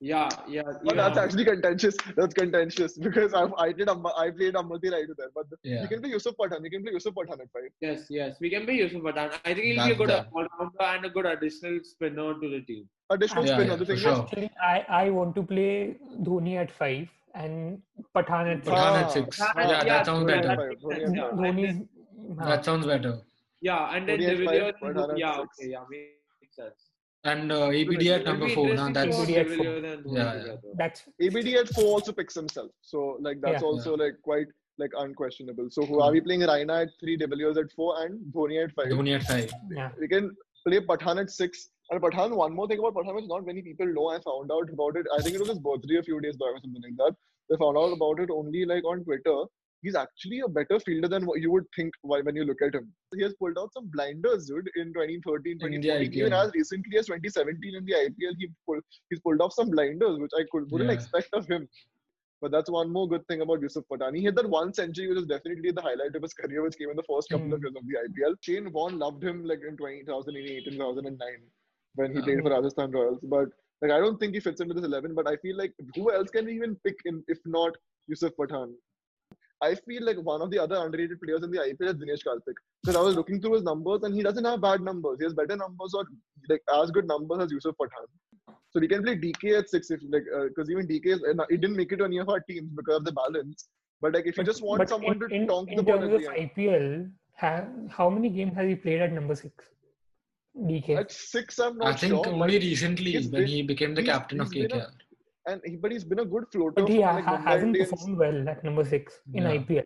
yeah, yeah. But yeah. that's actually contentious. That's contentious because I I did Am- I played Ambati right there. But Yeah. you can play Yusuf Pathan. You can play Yusuf Pathan at five. Yes, yes. We can be Yusuf Pathan. I think he'll be a good all-rounder and a good additional spinner to the team. Additional Yeah, spinner. yeah, the thing sure. Actually, I, I want to play Dhoni at five and Pathan at six. Pathan Ah, at six. Pathan, Yeah, yeah, that sounds yeah, Dhoni at better. that five, makes Dhoni sense, at yeah. five. And Dhoni's. then- हाँ, That sounds better. Yeah, and then Dhoni De at five, Villiers. Yeah, six. okay, yeah, makes sense. And uh, ABD at number four. Now that's watch ABD at four. Villiers and Dhoni Yeah, yeah. That's ABD at four also picks himself. So like that's Yeah. also like quite like unquestionable. So who are we playing? Raina at three, De Villiers at four, and Dhoni at five. Dhoni at five. yeah. We can play Pathan at six. And Pathan, one more thing about Pathan which not many people know. I found out about it. I think it was his birthday a few days back or something like that. They found out about it only like on Twitter. He's actually a better fielder than what you would think when you look at him. He has pulled out some blinders, dude, in 2013, 2014. Even as recently as 2017 in the IPL, he pulled, he's pulled off some blinders, which I could, wouldn't Yeah. expect of him. But that's one more good thing about Yusuf Pathan. He hit that one century, which is definitely the highlight of his career, which came in the first couple of Hmm. years of the IPL. Shane Warne loved him like in 2008 and 2009. when he played for Rajasthan Royals. But like I don't think he fits into this eleven. But I feel like who else can we even pick in if not Yusuf Pathan? I feel like one of the other underrated players in the IPL is Dinesh Karthik because I was looking through his numbers and he doesn't have bad numbers. He has better numbers or like as good numbers as Yusuf Pathan. So we can play DK at six if like because even DK is, uh, it didn't make it to any of our teams because of the balance. But like if you But- just want but someone in, to in, tonk in the ball terms of the. IPL, ha, how many games has he played at number six? DK. At six, I'm not I think sure. only like, recently when he became the captain of he's been KKR. And he, but he's been a good floater. But he ha- like, hasn't Indians. performed well at number six in Yeah. IPL.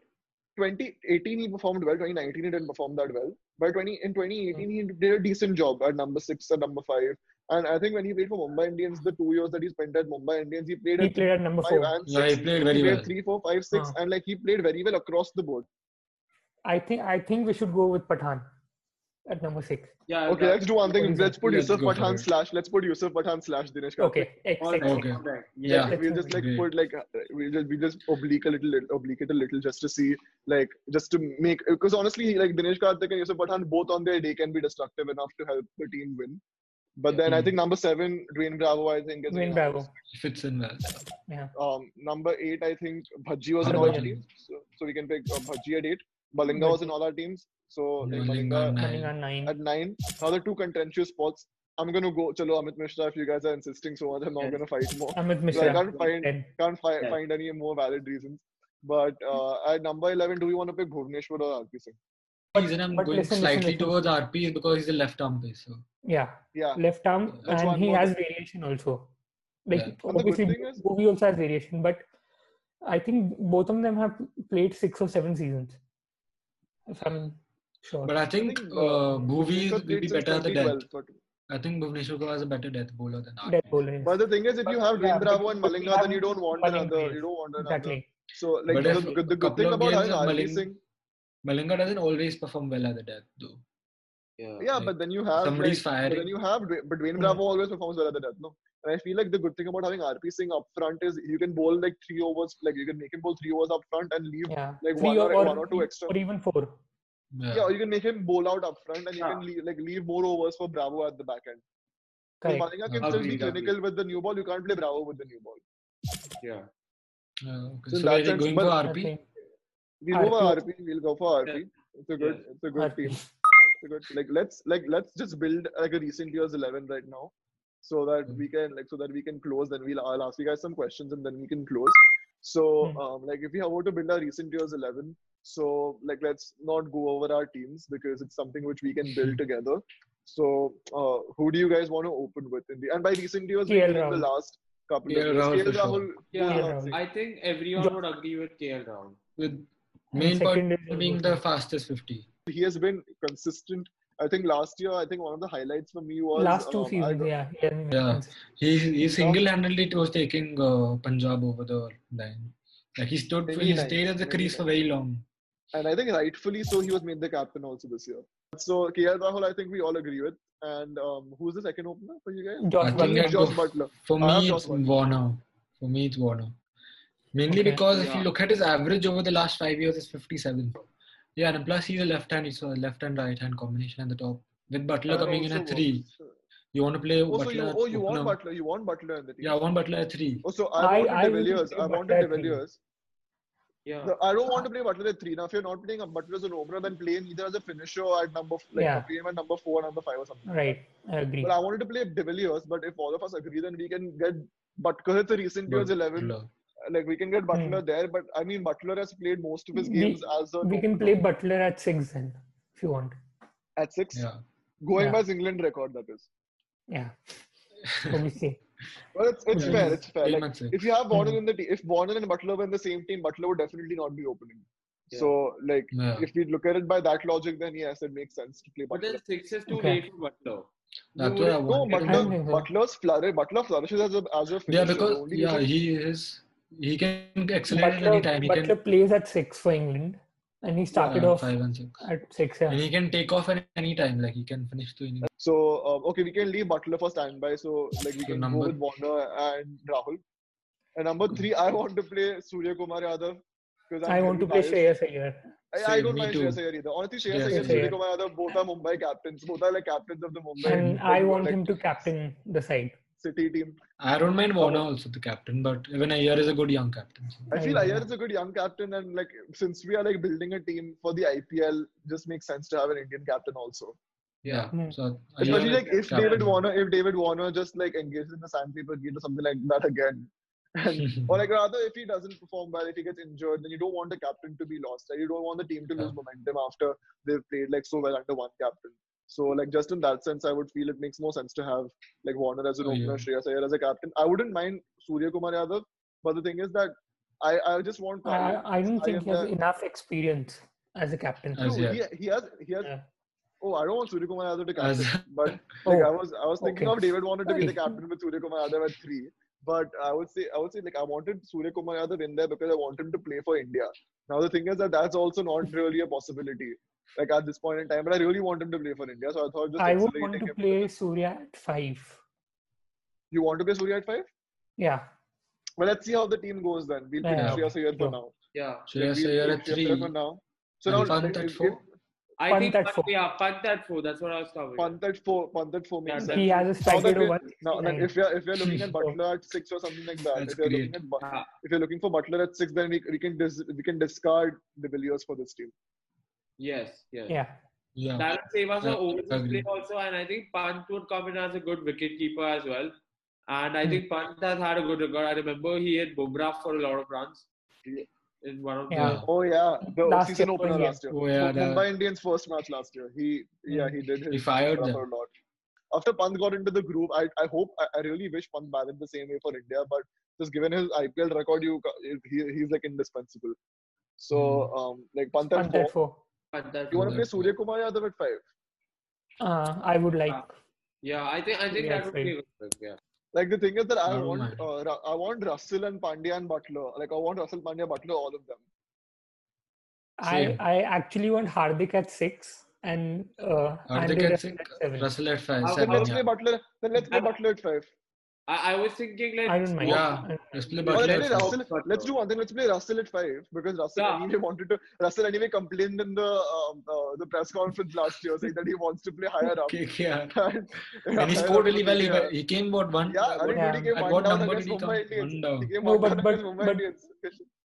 2018 he performed well. 2019 he didn't perform that well. But 20 in 2018 hmm. he did a decent job at number six or number five. And I think when he played for Mumbai Indians, the two years that he spent at Mumbai Indians, he played He at played at number five four. Yeah, he played very he played well. three, four, five, six, Huh. and like he played very well across the board. I think I think we should go with Pathan at number six. Yeah. Okay, let's do one thing. Let's it? put Let's Yusuf Pathan slash. Let's put Yusuf Pathan slash Dinesh Karthik. Okay, X, all X, right, Okay. all right. Yeah. Like, we'll just like Great. put like uh, we just we just oblique a little oblique it a little just to see like just to make because honestly like Dinesh Karthik and Yusuf Pathan both on their day can be destructive enough to help the team win. But then I think number seven, Dwayne Bravo, I think is Dwayne Bravo. Fits in well. Yeah. Um, number eight, I think Bhaji was in all our teams, so, so we can pick uh, Bhaji at eight. Balinga was in all our teams, so like, Malinga, Balinga nine. Nine. at nine. Now the two contentious spots. I'm gonna go. Chalo, Amit Mishra. If you guys are insisting so much, I'm not Yes. gonna fight more. Amit So I Mishra. can't find Ten. can't fi- Yeah. find any more valid reasons. But uh, at number 11, do we want to pick Bhuvneshwar or RP Singh? The reason I'm but going listen, listen, slightly listen. towards RP is because he's a left arm pacer. Yeah. Yeah. Left arm, That's and he more has variation also. Like Yeah. And the good obviously, thing is- Bhuvi also has variation, but I think both of them have played six or seven seasons. If I'm sure. But I I think think, uh, Bhuvneshwar Bhuvi will be better at the death. 2012, but- I think Bhuvneshwar has a better death bowler than RP. Dead bowler. is- But the thing is, if you have Yeah, Dwayne Bravo and but Malinga, then you don't want Malinga, another. yes. You don't want another. Exactly. So, like, But the, if the, the good thing about games having of RP Singh, Malinga doesn't always perform well at the death, though. Yeah. yeah, like, but then you have somebody's like, but then you have, Dwayne- but Dwayne Hmm. Bravo always performs well at the death, no. And I feel like the good thing about having RP Singh up front is you can bowl like three overs, like you can make him bowl three overs up front and leave Yeah. like Three one or, or, one or two extra. or even four. Yeah. Yeah, or you can make him bowl out up front and you Yeah. can leave, like leave more overs for Bravo at the back end. Because Correct. Malinga can still be Agreed, agreed. clinical with the new ball. You can't play Bravo with the new ball. Yeah. Yeah, okay. So So, that are you sense, going but- for I RP? think We'll go for RP. RP. We'll go for RP. It's a good. It's a good RP. team. It's a good. Like let's like let's just build like a recent year's eleven right now, so that Mm. we can like so that we can close. Then we'll I'll ask you guys some questions and then we can close. So Mm. um like if we have to build our recent year's eleven, so like let's not go over our teams because it's something which we can build together. So uh, who do you guys want to open with in the and by recent years we mean in the last couple KL of years. Rahul KL. Rahul Yeah, without I think everyone would agree with KL Rahul. With main point second is being the fastest 50. he has been consistent. I think last year, I think one of the highlights for me was last two um, seasons, don't- yeah. he Yeah. He he single-handedly was taking uh, Punjab over the line. Like he stood, Very he nice, stayed at the very crease for very long. and I think rightfully so, he was made the captain also this year. So KL Rahul, I think we all agree with. And um, who's the second opener for you guys? Josh I I think think Buttler. Josh Buttler. For me, it's Warner. For me, it's Warner. Mainly Okay. because if you look at his average over the last five years, it's 57. Yeah, and plus he's a left-hand, so left and right-hand combination at the top. With Buttler That coming in also at three, works. you want to play Oh, so Buttler. you, oh, you want opener. Buttler? You want Buttler in the team? Yeah, I want Buttler at three. Oh, so I, I- wanted I De will Villiers. play I Buttler wanted De. Villiers. Yeah. The- I don't want to play Buttler at three. Now, if you're not playing a Buttler as an opener, then play him either as a finisher or at number like Yeah. play him at number four, number five, or something. Right. I agree. But I wanted to play De Villiers. But if all of us agree, then we can get. But because it's a recent year's eleven, Buttler. Like we can get Buttler there. But I mean, Buttler has played most of his Hmm. We- games as a we can play Buttler at six then, if you want. at six, Yeah. going Yeah. by his England record. That is. Yeah. Obviously. But it's it's Yeah, fair. It's fair. Like, if you have Warner Mhm. in the team, if Warner and Buttler were in the same team, Buttler would definitely not be opening. Yeah. So like, Yeah. if we look at it by that logic, then yes, it makes sense to play Buttler. But Buttler. then six is too Okay. late for Buttler. That's You what I No, Buttler. Buttler's flourish, Buttler flourishes as a as a finisher. Yeah, because yeah, because- he is. He can accelerate at any time. He Buttler can plays at six for England, and he started yeah, off five and six, at six. Yeah. and he can take off at any time. Like he can finish two innings. So um, okay, we can leave Buttler for standby. So like we So can number- go with Warner and Rahul. And number three, I want to play Suryakumar Yadav. because I want to play Shreyas Iyer. I, I don't me mind too. Shreyas Iyer either. Honestly, Shreyas Shreyas Iyer and Iyer. Suryakumar Yadav both are Mumbai captains. Both are like captains of the Mumbai And like, I want like, him to captain the side. City team. I don't mind Warner also the captain, but even Iyer is a good young captain. so- I feel I Iyer is a good young captain, and like since we are like building a team for the IPL, just makes sense to have an Indian captain also. Yeah. Hmm. So Especially is like if captain. David Warner, if David Warner just like engages in the sandpaper gate or something like that again, and, or like rather if he doesn't perform well, if he gets injured, then you don't want the captain to be lost. Right? You don't want the team to lose Yeah. momentum after they've played like so well under one captain. So like just in that sense, I would feel it makes more sense to have like Warner as an Oh, opener, yeah. Shreyas Iyer as a captain. I wouldn't mind Suryakumar Yadav, but the thing is that I I just want. I, I don't think am he has the- enough experience as a captain. As No, yeah. he, he has he has. Yeah. Oh, I don't want Suryakumar Yadav to As- captain, but like Oh, I was I was thinking okay. of David Warner to be the captain with Suryakumar Yadav at three. But I would say I would say like I wanted Suryakumar Yadav in there because I wanted him to play for India. Now the thing is that that's also not really a possibility. Like at this point in time, but I really want him to play for India. So I thought just I would want to him- play Surya at five. You want to play Surya at five? Yeah. Well, let's see how the team goes then. We'll pick Yeah. Shreyas Iyer for now. Yeah. Shreyas We'll Iyer pick at three. Iyer for now. So and now Pant like, at four. if I Pant think at Pant- four. yeah, Pant at four. That's what I was covering. Pant at four, Pant at four makes Yeah, sense. He has a Now strike rate of one. now, like if you're if you're looking at Buttler at six or something like that, That's if you're looking at Bu- Yeah. if you're looking for Butler at six, then we, we can dis, we can discard De Villiers for this team. Yes, yes. Yeah. Yeah. That would save us Yeah, an overseas play also, and I think Pant would come in as a good wicket keeper as well. And I Hmm. think Pant has had a good record. I remember he hit Bumrah for a lot of runs in one of Yeah. the. Oh yeah, the Last season year, opener yeah. last year. Oh, yeah, Mu- that- Mumbai Indians first match last year. He yeah he did his He fired them. a lot. After Pant got into the group, I, I hope I, I really wish Pant batted the same way for India, but just given his IPL record, you he, he's like indispensable. So Hmm. um like Pant at four. at four. Pant at You want to play That's Suryakumar Yadav at five? Uh, I would like. Ah. Yeah, I think I think Yeah, that would be good yeah. Like the thing is that I I don't want uh, Ra- I want Russell and Pandya and Buttler. Like I want Russell, Pandya, Buttler, all of them. I Same. I actually want Hardik at six and uh, Hardik Andre at Russell six, at seven. Russell at five, How Then let's Yeah. play Buttler. Then let's play Buttler at five. I, I was thinking like I don't mind. Yeah. I Let's play Buttler let's at play five. Russell. Buttler. Let's do one thing. Let's play Russell at five because Russell Yeah. anyway wanted to. Russell anyway complained in the um, uh, the press conference last year saying that he wants to play higher up. Okay, yeah. and, And he scored really well. He, he came what one? Yeah, I what- mean, Yeah. he came At one what down number against did he come? One down. No, but- but- but- Indians.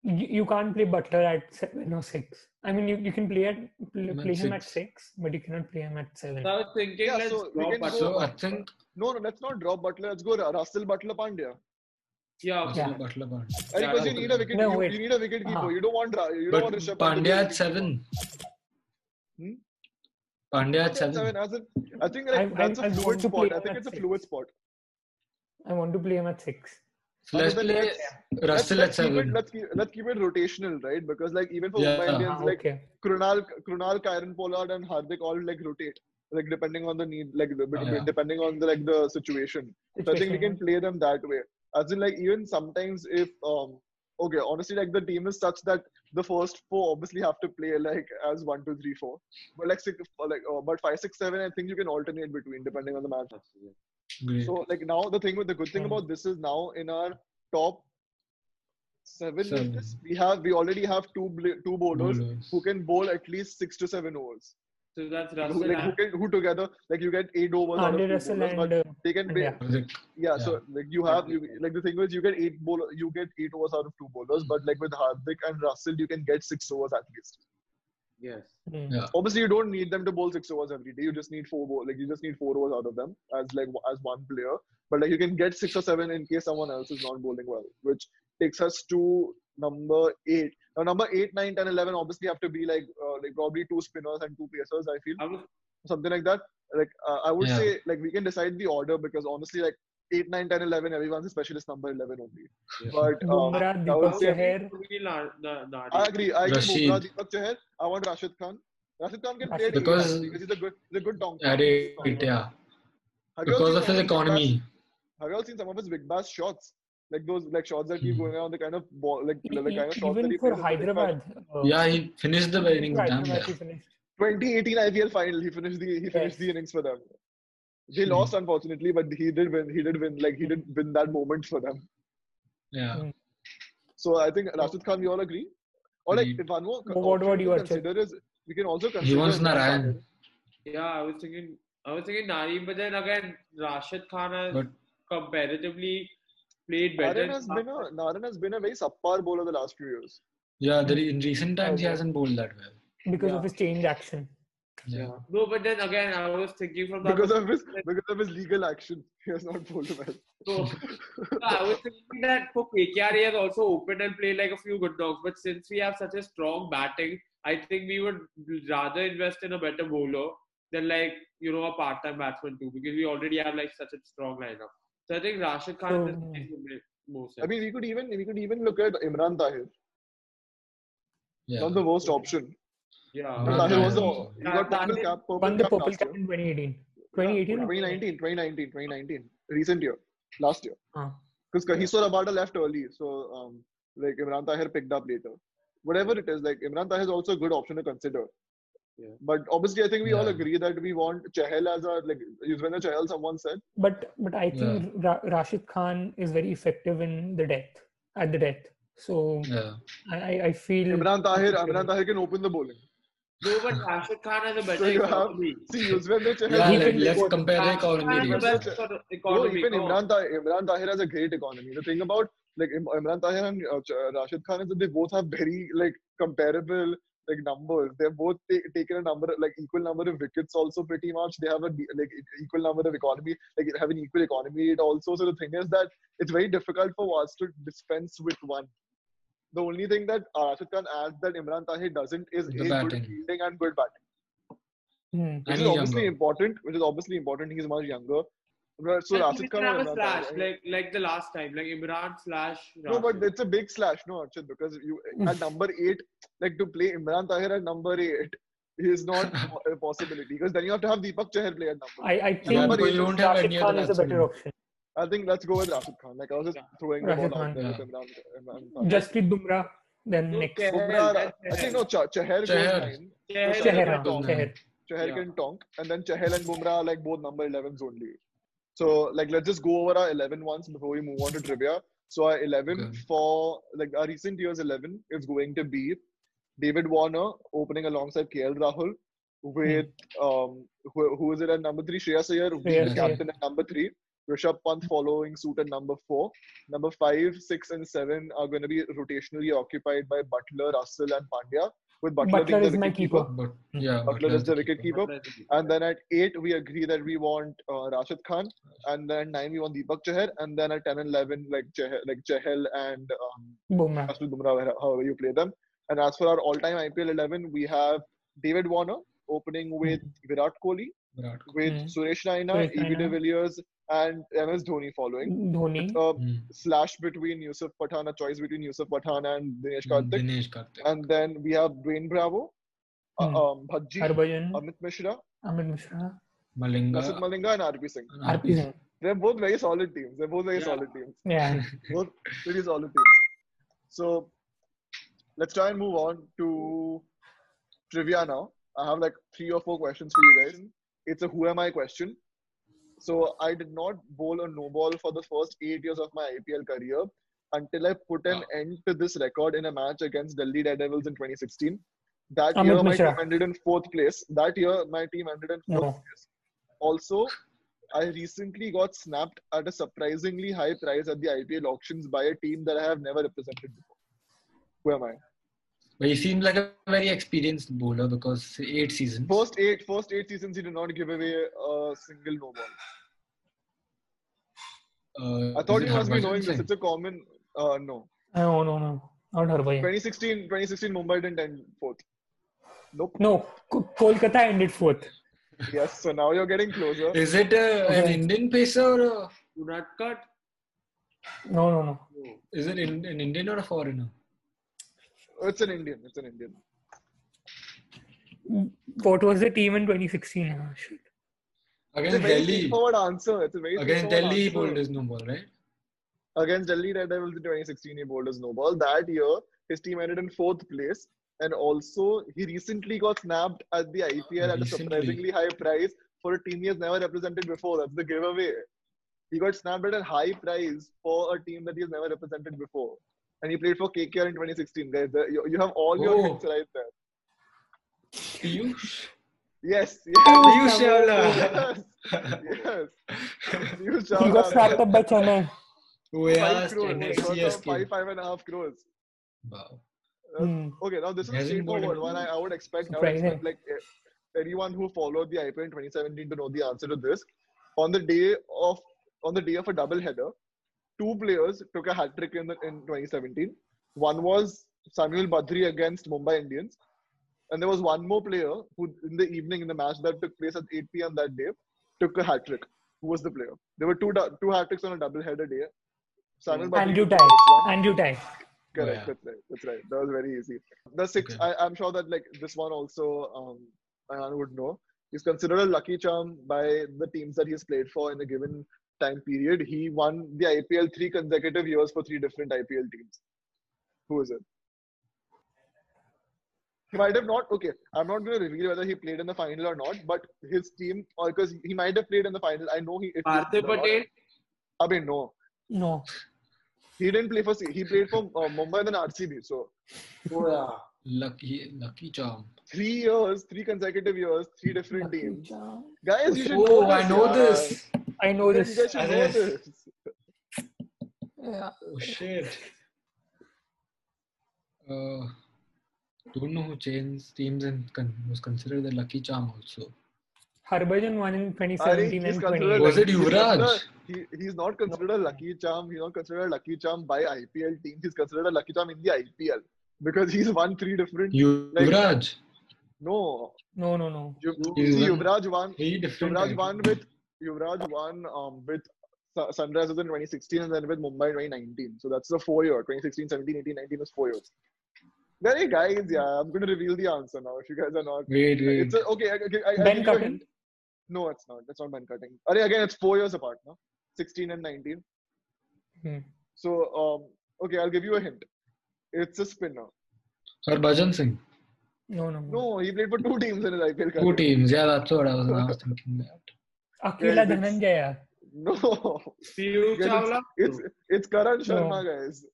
You, you can't play Buttler at seven or six. I mean, you, you can play at play, Him at play him at six. six, but you cannot play him at seven. So I was thinking Yeah, let's so we drop can go- So I think No, no, let's not drop Buttler. Let's go Ru- Russell, Buttler, Pandya. Yeah, Russell Yeah. Buttler Buttler. And Yeah, because you need a wicket, No, you, you need a wicket keeper. Uh-huh. You don't want you don't want But Rishabh to be Pandya at seven. Hmm? Pandya at Pandya seven. As in, I think like I- that's I- I a want fluid to spot. I think it's a six. fluid spot. I want to play him at six. So let's then play let's- Let's, let's at keep it. Let's keep let's keep it rotational, right? Because like even for Yeah. Mumbai Indians, Ah, like okay. Krunal, Krunal, Kieron Pollard, and Hardik all like rotate, like depending on the need, like the, Yeah. depending on the like the situation. So I think we can play them that way. As in, like even sometimes if um okay, honestly, like the team is such that the first four obviously have to play like as one, two, three, four. But like six, like uh, but five, six, seven, I think you can alternate between depending on the match. Great. So like now the thing with the good thing about this is now in our top seven, Seven. wickets, we have we already have two two bowlers Bowlers. who can bowl at least six to seven overs. So that's Who, Russell. like who and- can who together like you get eight overs out Andre Russell bowlers, and uh, they can be, yeah. yeah, Yeah. So like you have you, like the thing is you get eight bowler you get eight overs out of two bowlers, but like with Hardik and Russell you can get six overs at least. Yes. mm, Yeah. Obviously you don't need them to bowl six overs every day. You just need four bowl, like you just need four overs out of them as like as one player. But like you can get six or seven in case someone else is not bowling well, which takes us to number eight. Now number eight, nine, 10, 11 obviously have to be like uh, like probably two spinners and two pacers. I feel I was, something like that. Like uh, I would Yeah. say like we can decide the order because honestly like 8, 9, 10, 11, everyone's a specialist number 11 only. Yeah. But uh, Bumrah, I would say-. I agree. I agree. Rashid. Bumrah, Deepak Chahar. I want Rashid Khan. Rashid Khan can play at Because- actually, because he's a good, he's a good donk. At eight, yeah. Have Because of his Big Bash- economy. Have you all seen some of his big bash shots? Like those like shots that keep Hmm. going around the kind of ball, like the e- kind of shots that even he for plays in the Big Bash. Hyderabad. uh, Yeah, he finished the even innings for damn Hyderabad well. he finished. 2018 IPL final, he finished the he finished Yes. the innings for them. They Hmm. lost unfortunately, but he did win. He did win. Like he did win that moment for them. Yeah. So I think Rashid Khan, we all agree. Or like He- one more What- what option about you, consider is we can also consider He wants Imran Narayan. Yeah, I was thinking, I was thinking Nari, but then again, Rashid Khan has But- comparatively played better. Narayan has been a Narayan has been a very subpar bowler the last few years. Yeah, the, in recent times he hasn't bowled that well. because Yeah. of his change action. Yeah. No, but then again, I was thinking from the Because of his because of his legal action. He has not bowled well. So, I was thinking that for KKR, he has also opened and played like a few good knocks. But since we have such a strong batting, I think we would rather invest in a better bowler than like you know a part-time batsman too, because we already have like such a strong lineup. So I think Rashid Khan So- is the oh. most. I mean we could even we could even look at Imran Tahir. Yeah. Not the worst option. Yeah. Imran Tahir was the Tahir. he got purple Tahir cap purple Won the cap purple cap in 2018. 2018 or 2019, 2019, 2019, recent year, last year. Huh. Because Kagiso Rabada left early, so um, like Imran Tahir picked up later. Whatever it is, like Imran Tahir is also a good option to consider. Yeah. But obviously, I think we all agree that we want Chahal as a like Yuzvendra Chahal. Someone said But but I think Ra- Rashid Khan is very effective in the death at the death. So Yeah. I I- I feel Imran Tahir. Imran Tahir can open the bowling. No, but Rashid Khan has a better So you have economy. see Yuzvendra Chahal. Yeah, he like, let's report- compare the economy. has the rates. No, even Come on. Imran Tahir, Imran Tahir has a great economy. The thing about like Imran Tahir and uh, Rashid Khan is that they both have very like comparable like numbers. They're both ta- taken a number like equal number of wickets also pretty much. They have a like e- equal number of economy like have an equal economy rate also. So the thing is that it's very difficult for us to dispense with one. The only thing that Rashid Khan adds that Imran Tahir doesn't is The a good fielding and good batting Hmm. And which is obviously younger. important. Which is obviously important. He's much younger. So And Rashid Khan can have and a slash Tahir- like like the last time, like Imran slash. No, but it's a big slash, no, Archit, because you at number eight, like to play Imran Tahir at number eight is not a possibility because then you have to have Deepak Chahar play at number. I, I think Number eight you don't have Rashid any Khan other is a better batsman. option. I think let's go with Rashid Khan. Like I was just Yeah. throwing the Rashid ball out Khan, there with yeah. Imran, Imran Tahir. Jasprit Bumrah, then No, next. Chahar, Bumrah, that's I think no, Ch- Chahar goes Chahar. nine. Chahar So Yeah. can tonk, and then Chahal and Bumrah are like both number 11s only. So like let's just go over our 11 ones before we move on to trivia. So our 11 Okay. for like our recent years 11 is going to be David Warner opening alongside KL Rahul with um who, who is it at number three? Shreya Iyer being Shreyas the Iyer. captain at number three. Rishabh Pant following suit at number four. Number five, six, and seven are going to be rotationally occupied by Buttler, Russell, and Pandya. With Buttler, Buttler being the is my wicketkeeper. keeper. But yeah, Buttler is the wicket keeper. Buttler. And then at eight, we agree that we want uh, Rashid Khan. And then at nine, we want Deepak Chahar. And then at 10 and 11, like Chahal, like Chahal and um, Bumrah. Jasprit Bumrah, however you play them. And as for our all time IPL 11, we have David Warner opening with Virat Kohli, Virat. with Hmm. Suresh Raina, Suresh E.B. Raina. de Villiers, and MS Dhoni following. Dhoni. Uh, Hmm. slash between Yusuf Pathan, a choice between Yusuf Pathan and Dinesh Karthik. Dinesh Karthik. And then we have Dwayne Bravo, uh, Hmm. um, Bhajji, Harbhajan, Amit Mishra, Amit Mishra, Malinga. Lasith Malinga, and RP Singh. RP Singh. They're both very solid teams. They're both very Yeah. solid teams. Yeah. Both pretty solid teams. So let's try and move on to trivia now. I have like three or four questions for you guys. It's a who am I question. So I did not bowl a no ball for the first eight years of my IPL career until I put an end to this record in a match against Delhi Daredevils in 2016. That Amit year, my Mishra. team ended in fourth place. That year, my team ended in fourth No. place. Also, I recently got snapped at a surprisingly high price at the IPL auctions by a team that I have never represented before. Who am I? But he seems like a very experienced bowler because eight seasons. First eight, first eight seasons, he did not give away a single no ball. Uh, I thought is you it must be Harbhajan knowing this. It's a common. Uh, no. No, no, no. Not Harbhajan. 2016, 2016, Mumbai didn't end fourth. Nope. No, Ko- Kolkata ended fourth. Yes. So now you're getting closer. Is it uh, an Okay. Indian pacer or a, Unadkat? No, no, no. No. is it in, an Indian or a foreigner? It's an Indian. It's an Indian. What was the team in 2016? Ah, shit. It's a Against Delhi. straightforward answer. It's a very Against Delhi, he bowled his no ball, right? against Delhi Daredevils in 2016, he bowled a no ball. That year, his team ended in fourth place. And also, he recently got snapped at the IPL at a surprisingly high price for a team he has never represented before. That's the giveaway. He got snapped at a high price for a team that he has never represented before. and he played for KKR in 2016. Guys, uh, you, you have all your Oh. hints right there. Piyush? Yes, Piyush yes, Chawla. yes, yes. Piyush He got snapped up by Chennai. Oh yeah, Five crores. Chennai He got CSK. Five, five and a half crores. Wow. Uh, Hmm. Okay, now this is a Hasn't straightforward one. I, I would expect, I would expect like eh, anyone who followed the IPL in 2017 to know the answer to this. On the day of on the day of a double header, two players took a hat trick in the, in 2017. One was Samuel Badree against Mumbai Indians, and there was one more player who in the evening in the match that took place at 8 p.m. that day took a hat trick. Who was the player? There were two two hat tricks on a double header day. Samuel Badree Andrew took the Tye. first one. Andrew Tye. Correct. yeah. That's right. That's right. That was very easy. The six. Okay. I, I'm sure that like this one also, um, Ayaan would know. He's considered a lucky charm by the teams that he's played for in a given time period. He won the IPL three consecutive years for three different IPL teams. Who is it? He might have not. Okay, I'm not going to reveal whether he played in the final or not, but his team, or because he might have played in the final. I know he. If he Parthiv did not- Patel. I mean, no. No. He didn't play for. C- He played for uh, Mumbai and then RCB. So Oh yeah. Lucky, lucky charm. three years, three consecutive years, three different Lucky teams. charm. Guys, you should Oh, know I this. know yaar. this. I know You this. guys should know this. Yeah. Oh shit. Uh, don't know who changed teams and con- was considered the lucky charm also. Harbhajan won in 2017 and considered 2018. Was it he's Yuvraj? considered- He, he's not considered a lucky charm. He's not considered a lucky charm by IPL teams. He's considered a lucky charm in the IPL because he's won three different. Yuvraj. No, No, no, no. Yu- He's see, Yuvraj won. Three different. Yuvraj won with Yuvraj won um, with Su- Sunrisers in 2016 and then with Mumbai in 2019. So that's the four year. 2016, 17, 18, 19 was four years. Very guys, yeah. I'm going to reveal the answer now. If you guys are not, Wait, wait. it's a, okay. I, I, I, Ben give Cutting? No, it's not. That's not Ben cutting. Arey, again, it's four years apart, no? 16 and 19. Hmm. So, um, okay, I'll give you a hint. It's a spinner. Harbhajan Singh. No, no, no. No, he played for two teams in his IPL Two career. teams. Yeah, that's what I was, I was thinking that. Akila Yeah, it's- Dhananjaya. No, Piyush Guys, Chawla. it's it's Karan No. Sharma, guys.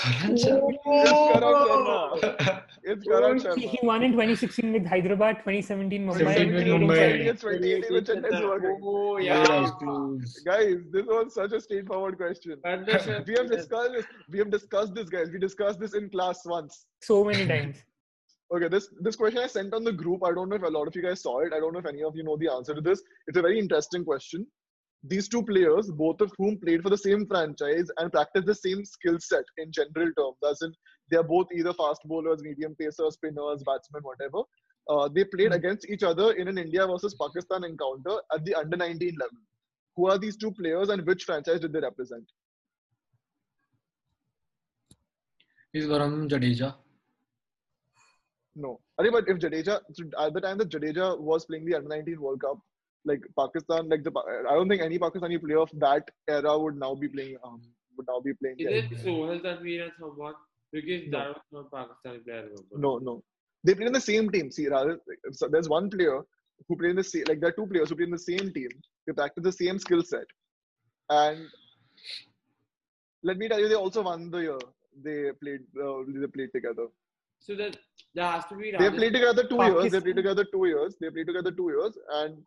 Karan Sharma. It's Karan Sharma. It's Karan He, Sharma. he won in 2016 with Hyderabad, 2017 Mumbai, 2018 Mumbai. Chennai. It's 28 with Chennai Oh Yeah, yeah. that was close. Guys, this was such a straightforward question. We have discussed this. We have discussed this, guys. We discussed this in class once. So many times. Okay, this this question I sent on the group. I don't know if a lot of you guys saw it. I don't know if any of you know the answer to this. It's a very interesting question. These two players, both of whom played for the same franchise and practice the same skill set in general terms, as in they are both either fast bowlers, medium pacers, spinners, batsmen, whatever. Uh, they played against each other in an India versus Pakistan encounter at the under 19 level. Who are these two players and which franchise did they represent? He's Varun Jadeja. No. Arey, but if Jadeja, at the time that Jadeja was playing the under 19 World Cup, like Pakistan, like the, I don't think any Pakistani player of that era would now be playing, um, would now be playing. Is it. Sohail Tanvir and someone? Because No. that was not Pakistani player. No, no. They played in the same team. See, rather, so there's one player who played in the same, like there are two players who play in the same team. They practice the same skill set. And let me tell you, they also won the year. They played, uh, they played together. So that there has to be. They played together two years. They played together two years. They played together two years, and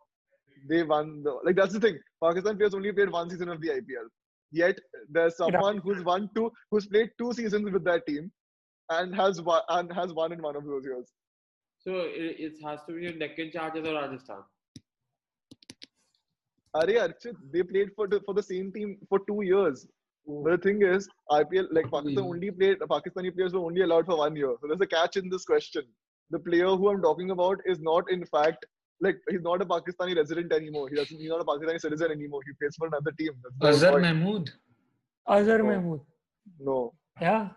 they won the. Like that's the thing. Pakistan players only played one season of the IPL. Yet there's someone who's won two, who's played two seasons with that team, and has won and has won in one of those years. So it, it has to be your neck in Deccan Chargers or Rajasthan. Are Archit, they played for the, for the same team for two years. But the thing is, IPL like Pakistan only played Pakistani players were only allowed for one year. So there's a catch in this question. The player who I'm talking about is not in fact like he's not a Pakistani resident anymore. He doesn't he's not a Pakistani citizen anymore. He plays for another team. That's the Azhar whole. Mahmood. Azhar No. Mahmood. No. Yeah.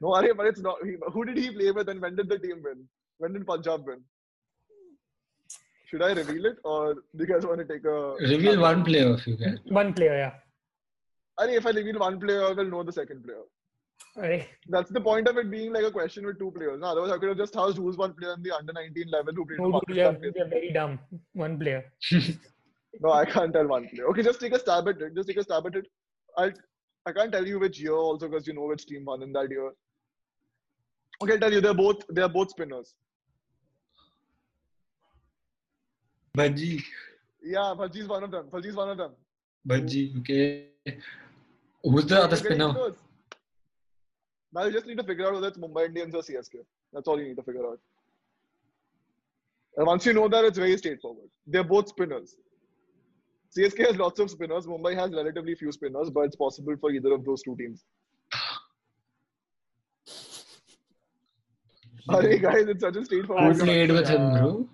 No, Arey, but it's not. He, who did he play with and when did the team win? When did Punjab win? Should I reveal it or do you guys want to take a. Reveal one player if you can. One player, yeah. Arey, if I reveal one player, I will know the second player. Alright. That's the point of it being like a question with two players. No, otherwise, I could have just asked who's one player in the under 19 level who played No, for dude, you're, Pakistan. you're very dumb. One player. No, I can't tell one player. Okay, just take a stab at it. Just take a stab at it. I'll, I can't tell you which year also because you know which team won in that year. Okay, I'll tell you they're both they're both spinners. Bhaji. Yeah, Bhaji's one of them. Bhaji's one of them. Bhaji. Okay. Who's the other spinner? close. Now you just need to figure out whether it's Mumbai Indians or CSK. That's all you need to figure out. And once you know that, it's very straightforward. They're both spinners. CSK has lots of spinners. Mumbai has relatively few spinners, but it's possible for either of those two teams. Hey guys, it's such a straightforward. Who played with him, bro?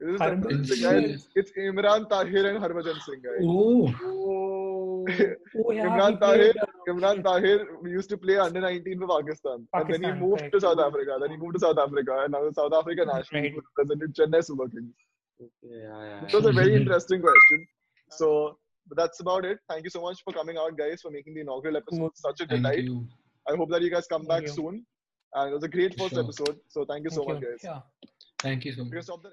It is Harbhajan Singh. It's Imran Tahir and Harbhajan Singh, guys. Oh. Oh, oh yeah. Imran Tahir, played, uh, Imran Tahir used to play under 19 for Pakistan, and then he moved correct. to South Africa. Then he moved to South Africa, and now the South Africa national Right. team represented Chennai Super Kings. Okay, yeah, yeah. It was a very interesting question. So but that's about it. Thank you so much for coming out, guys, for making the inaugural episode such a Thank delight. you. I hope that you guys come Thank back you. soon. And it was a great first Sure. episode. So thank you so Thank much, you. guys. Yeah. Thank you so much. can stop the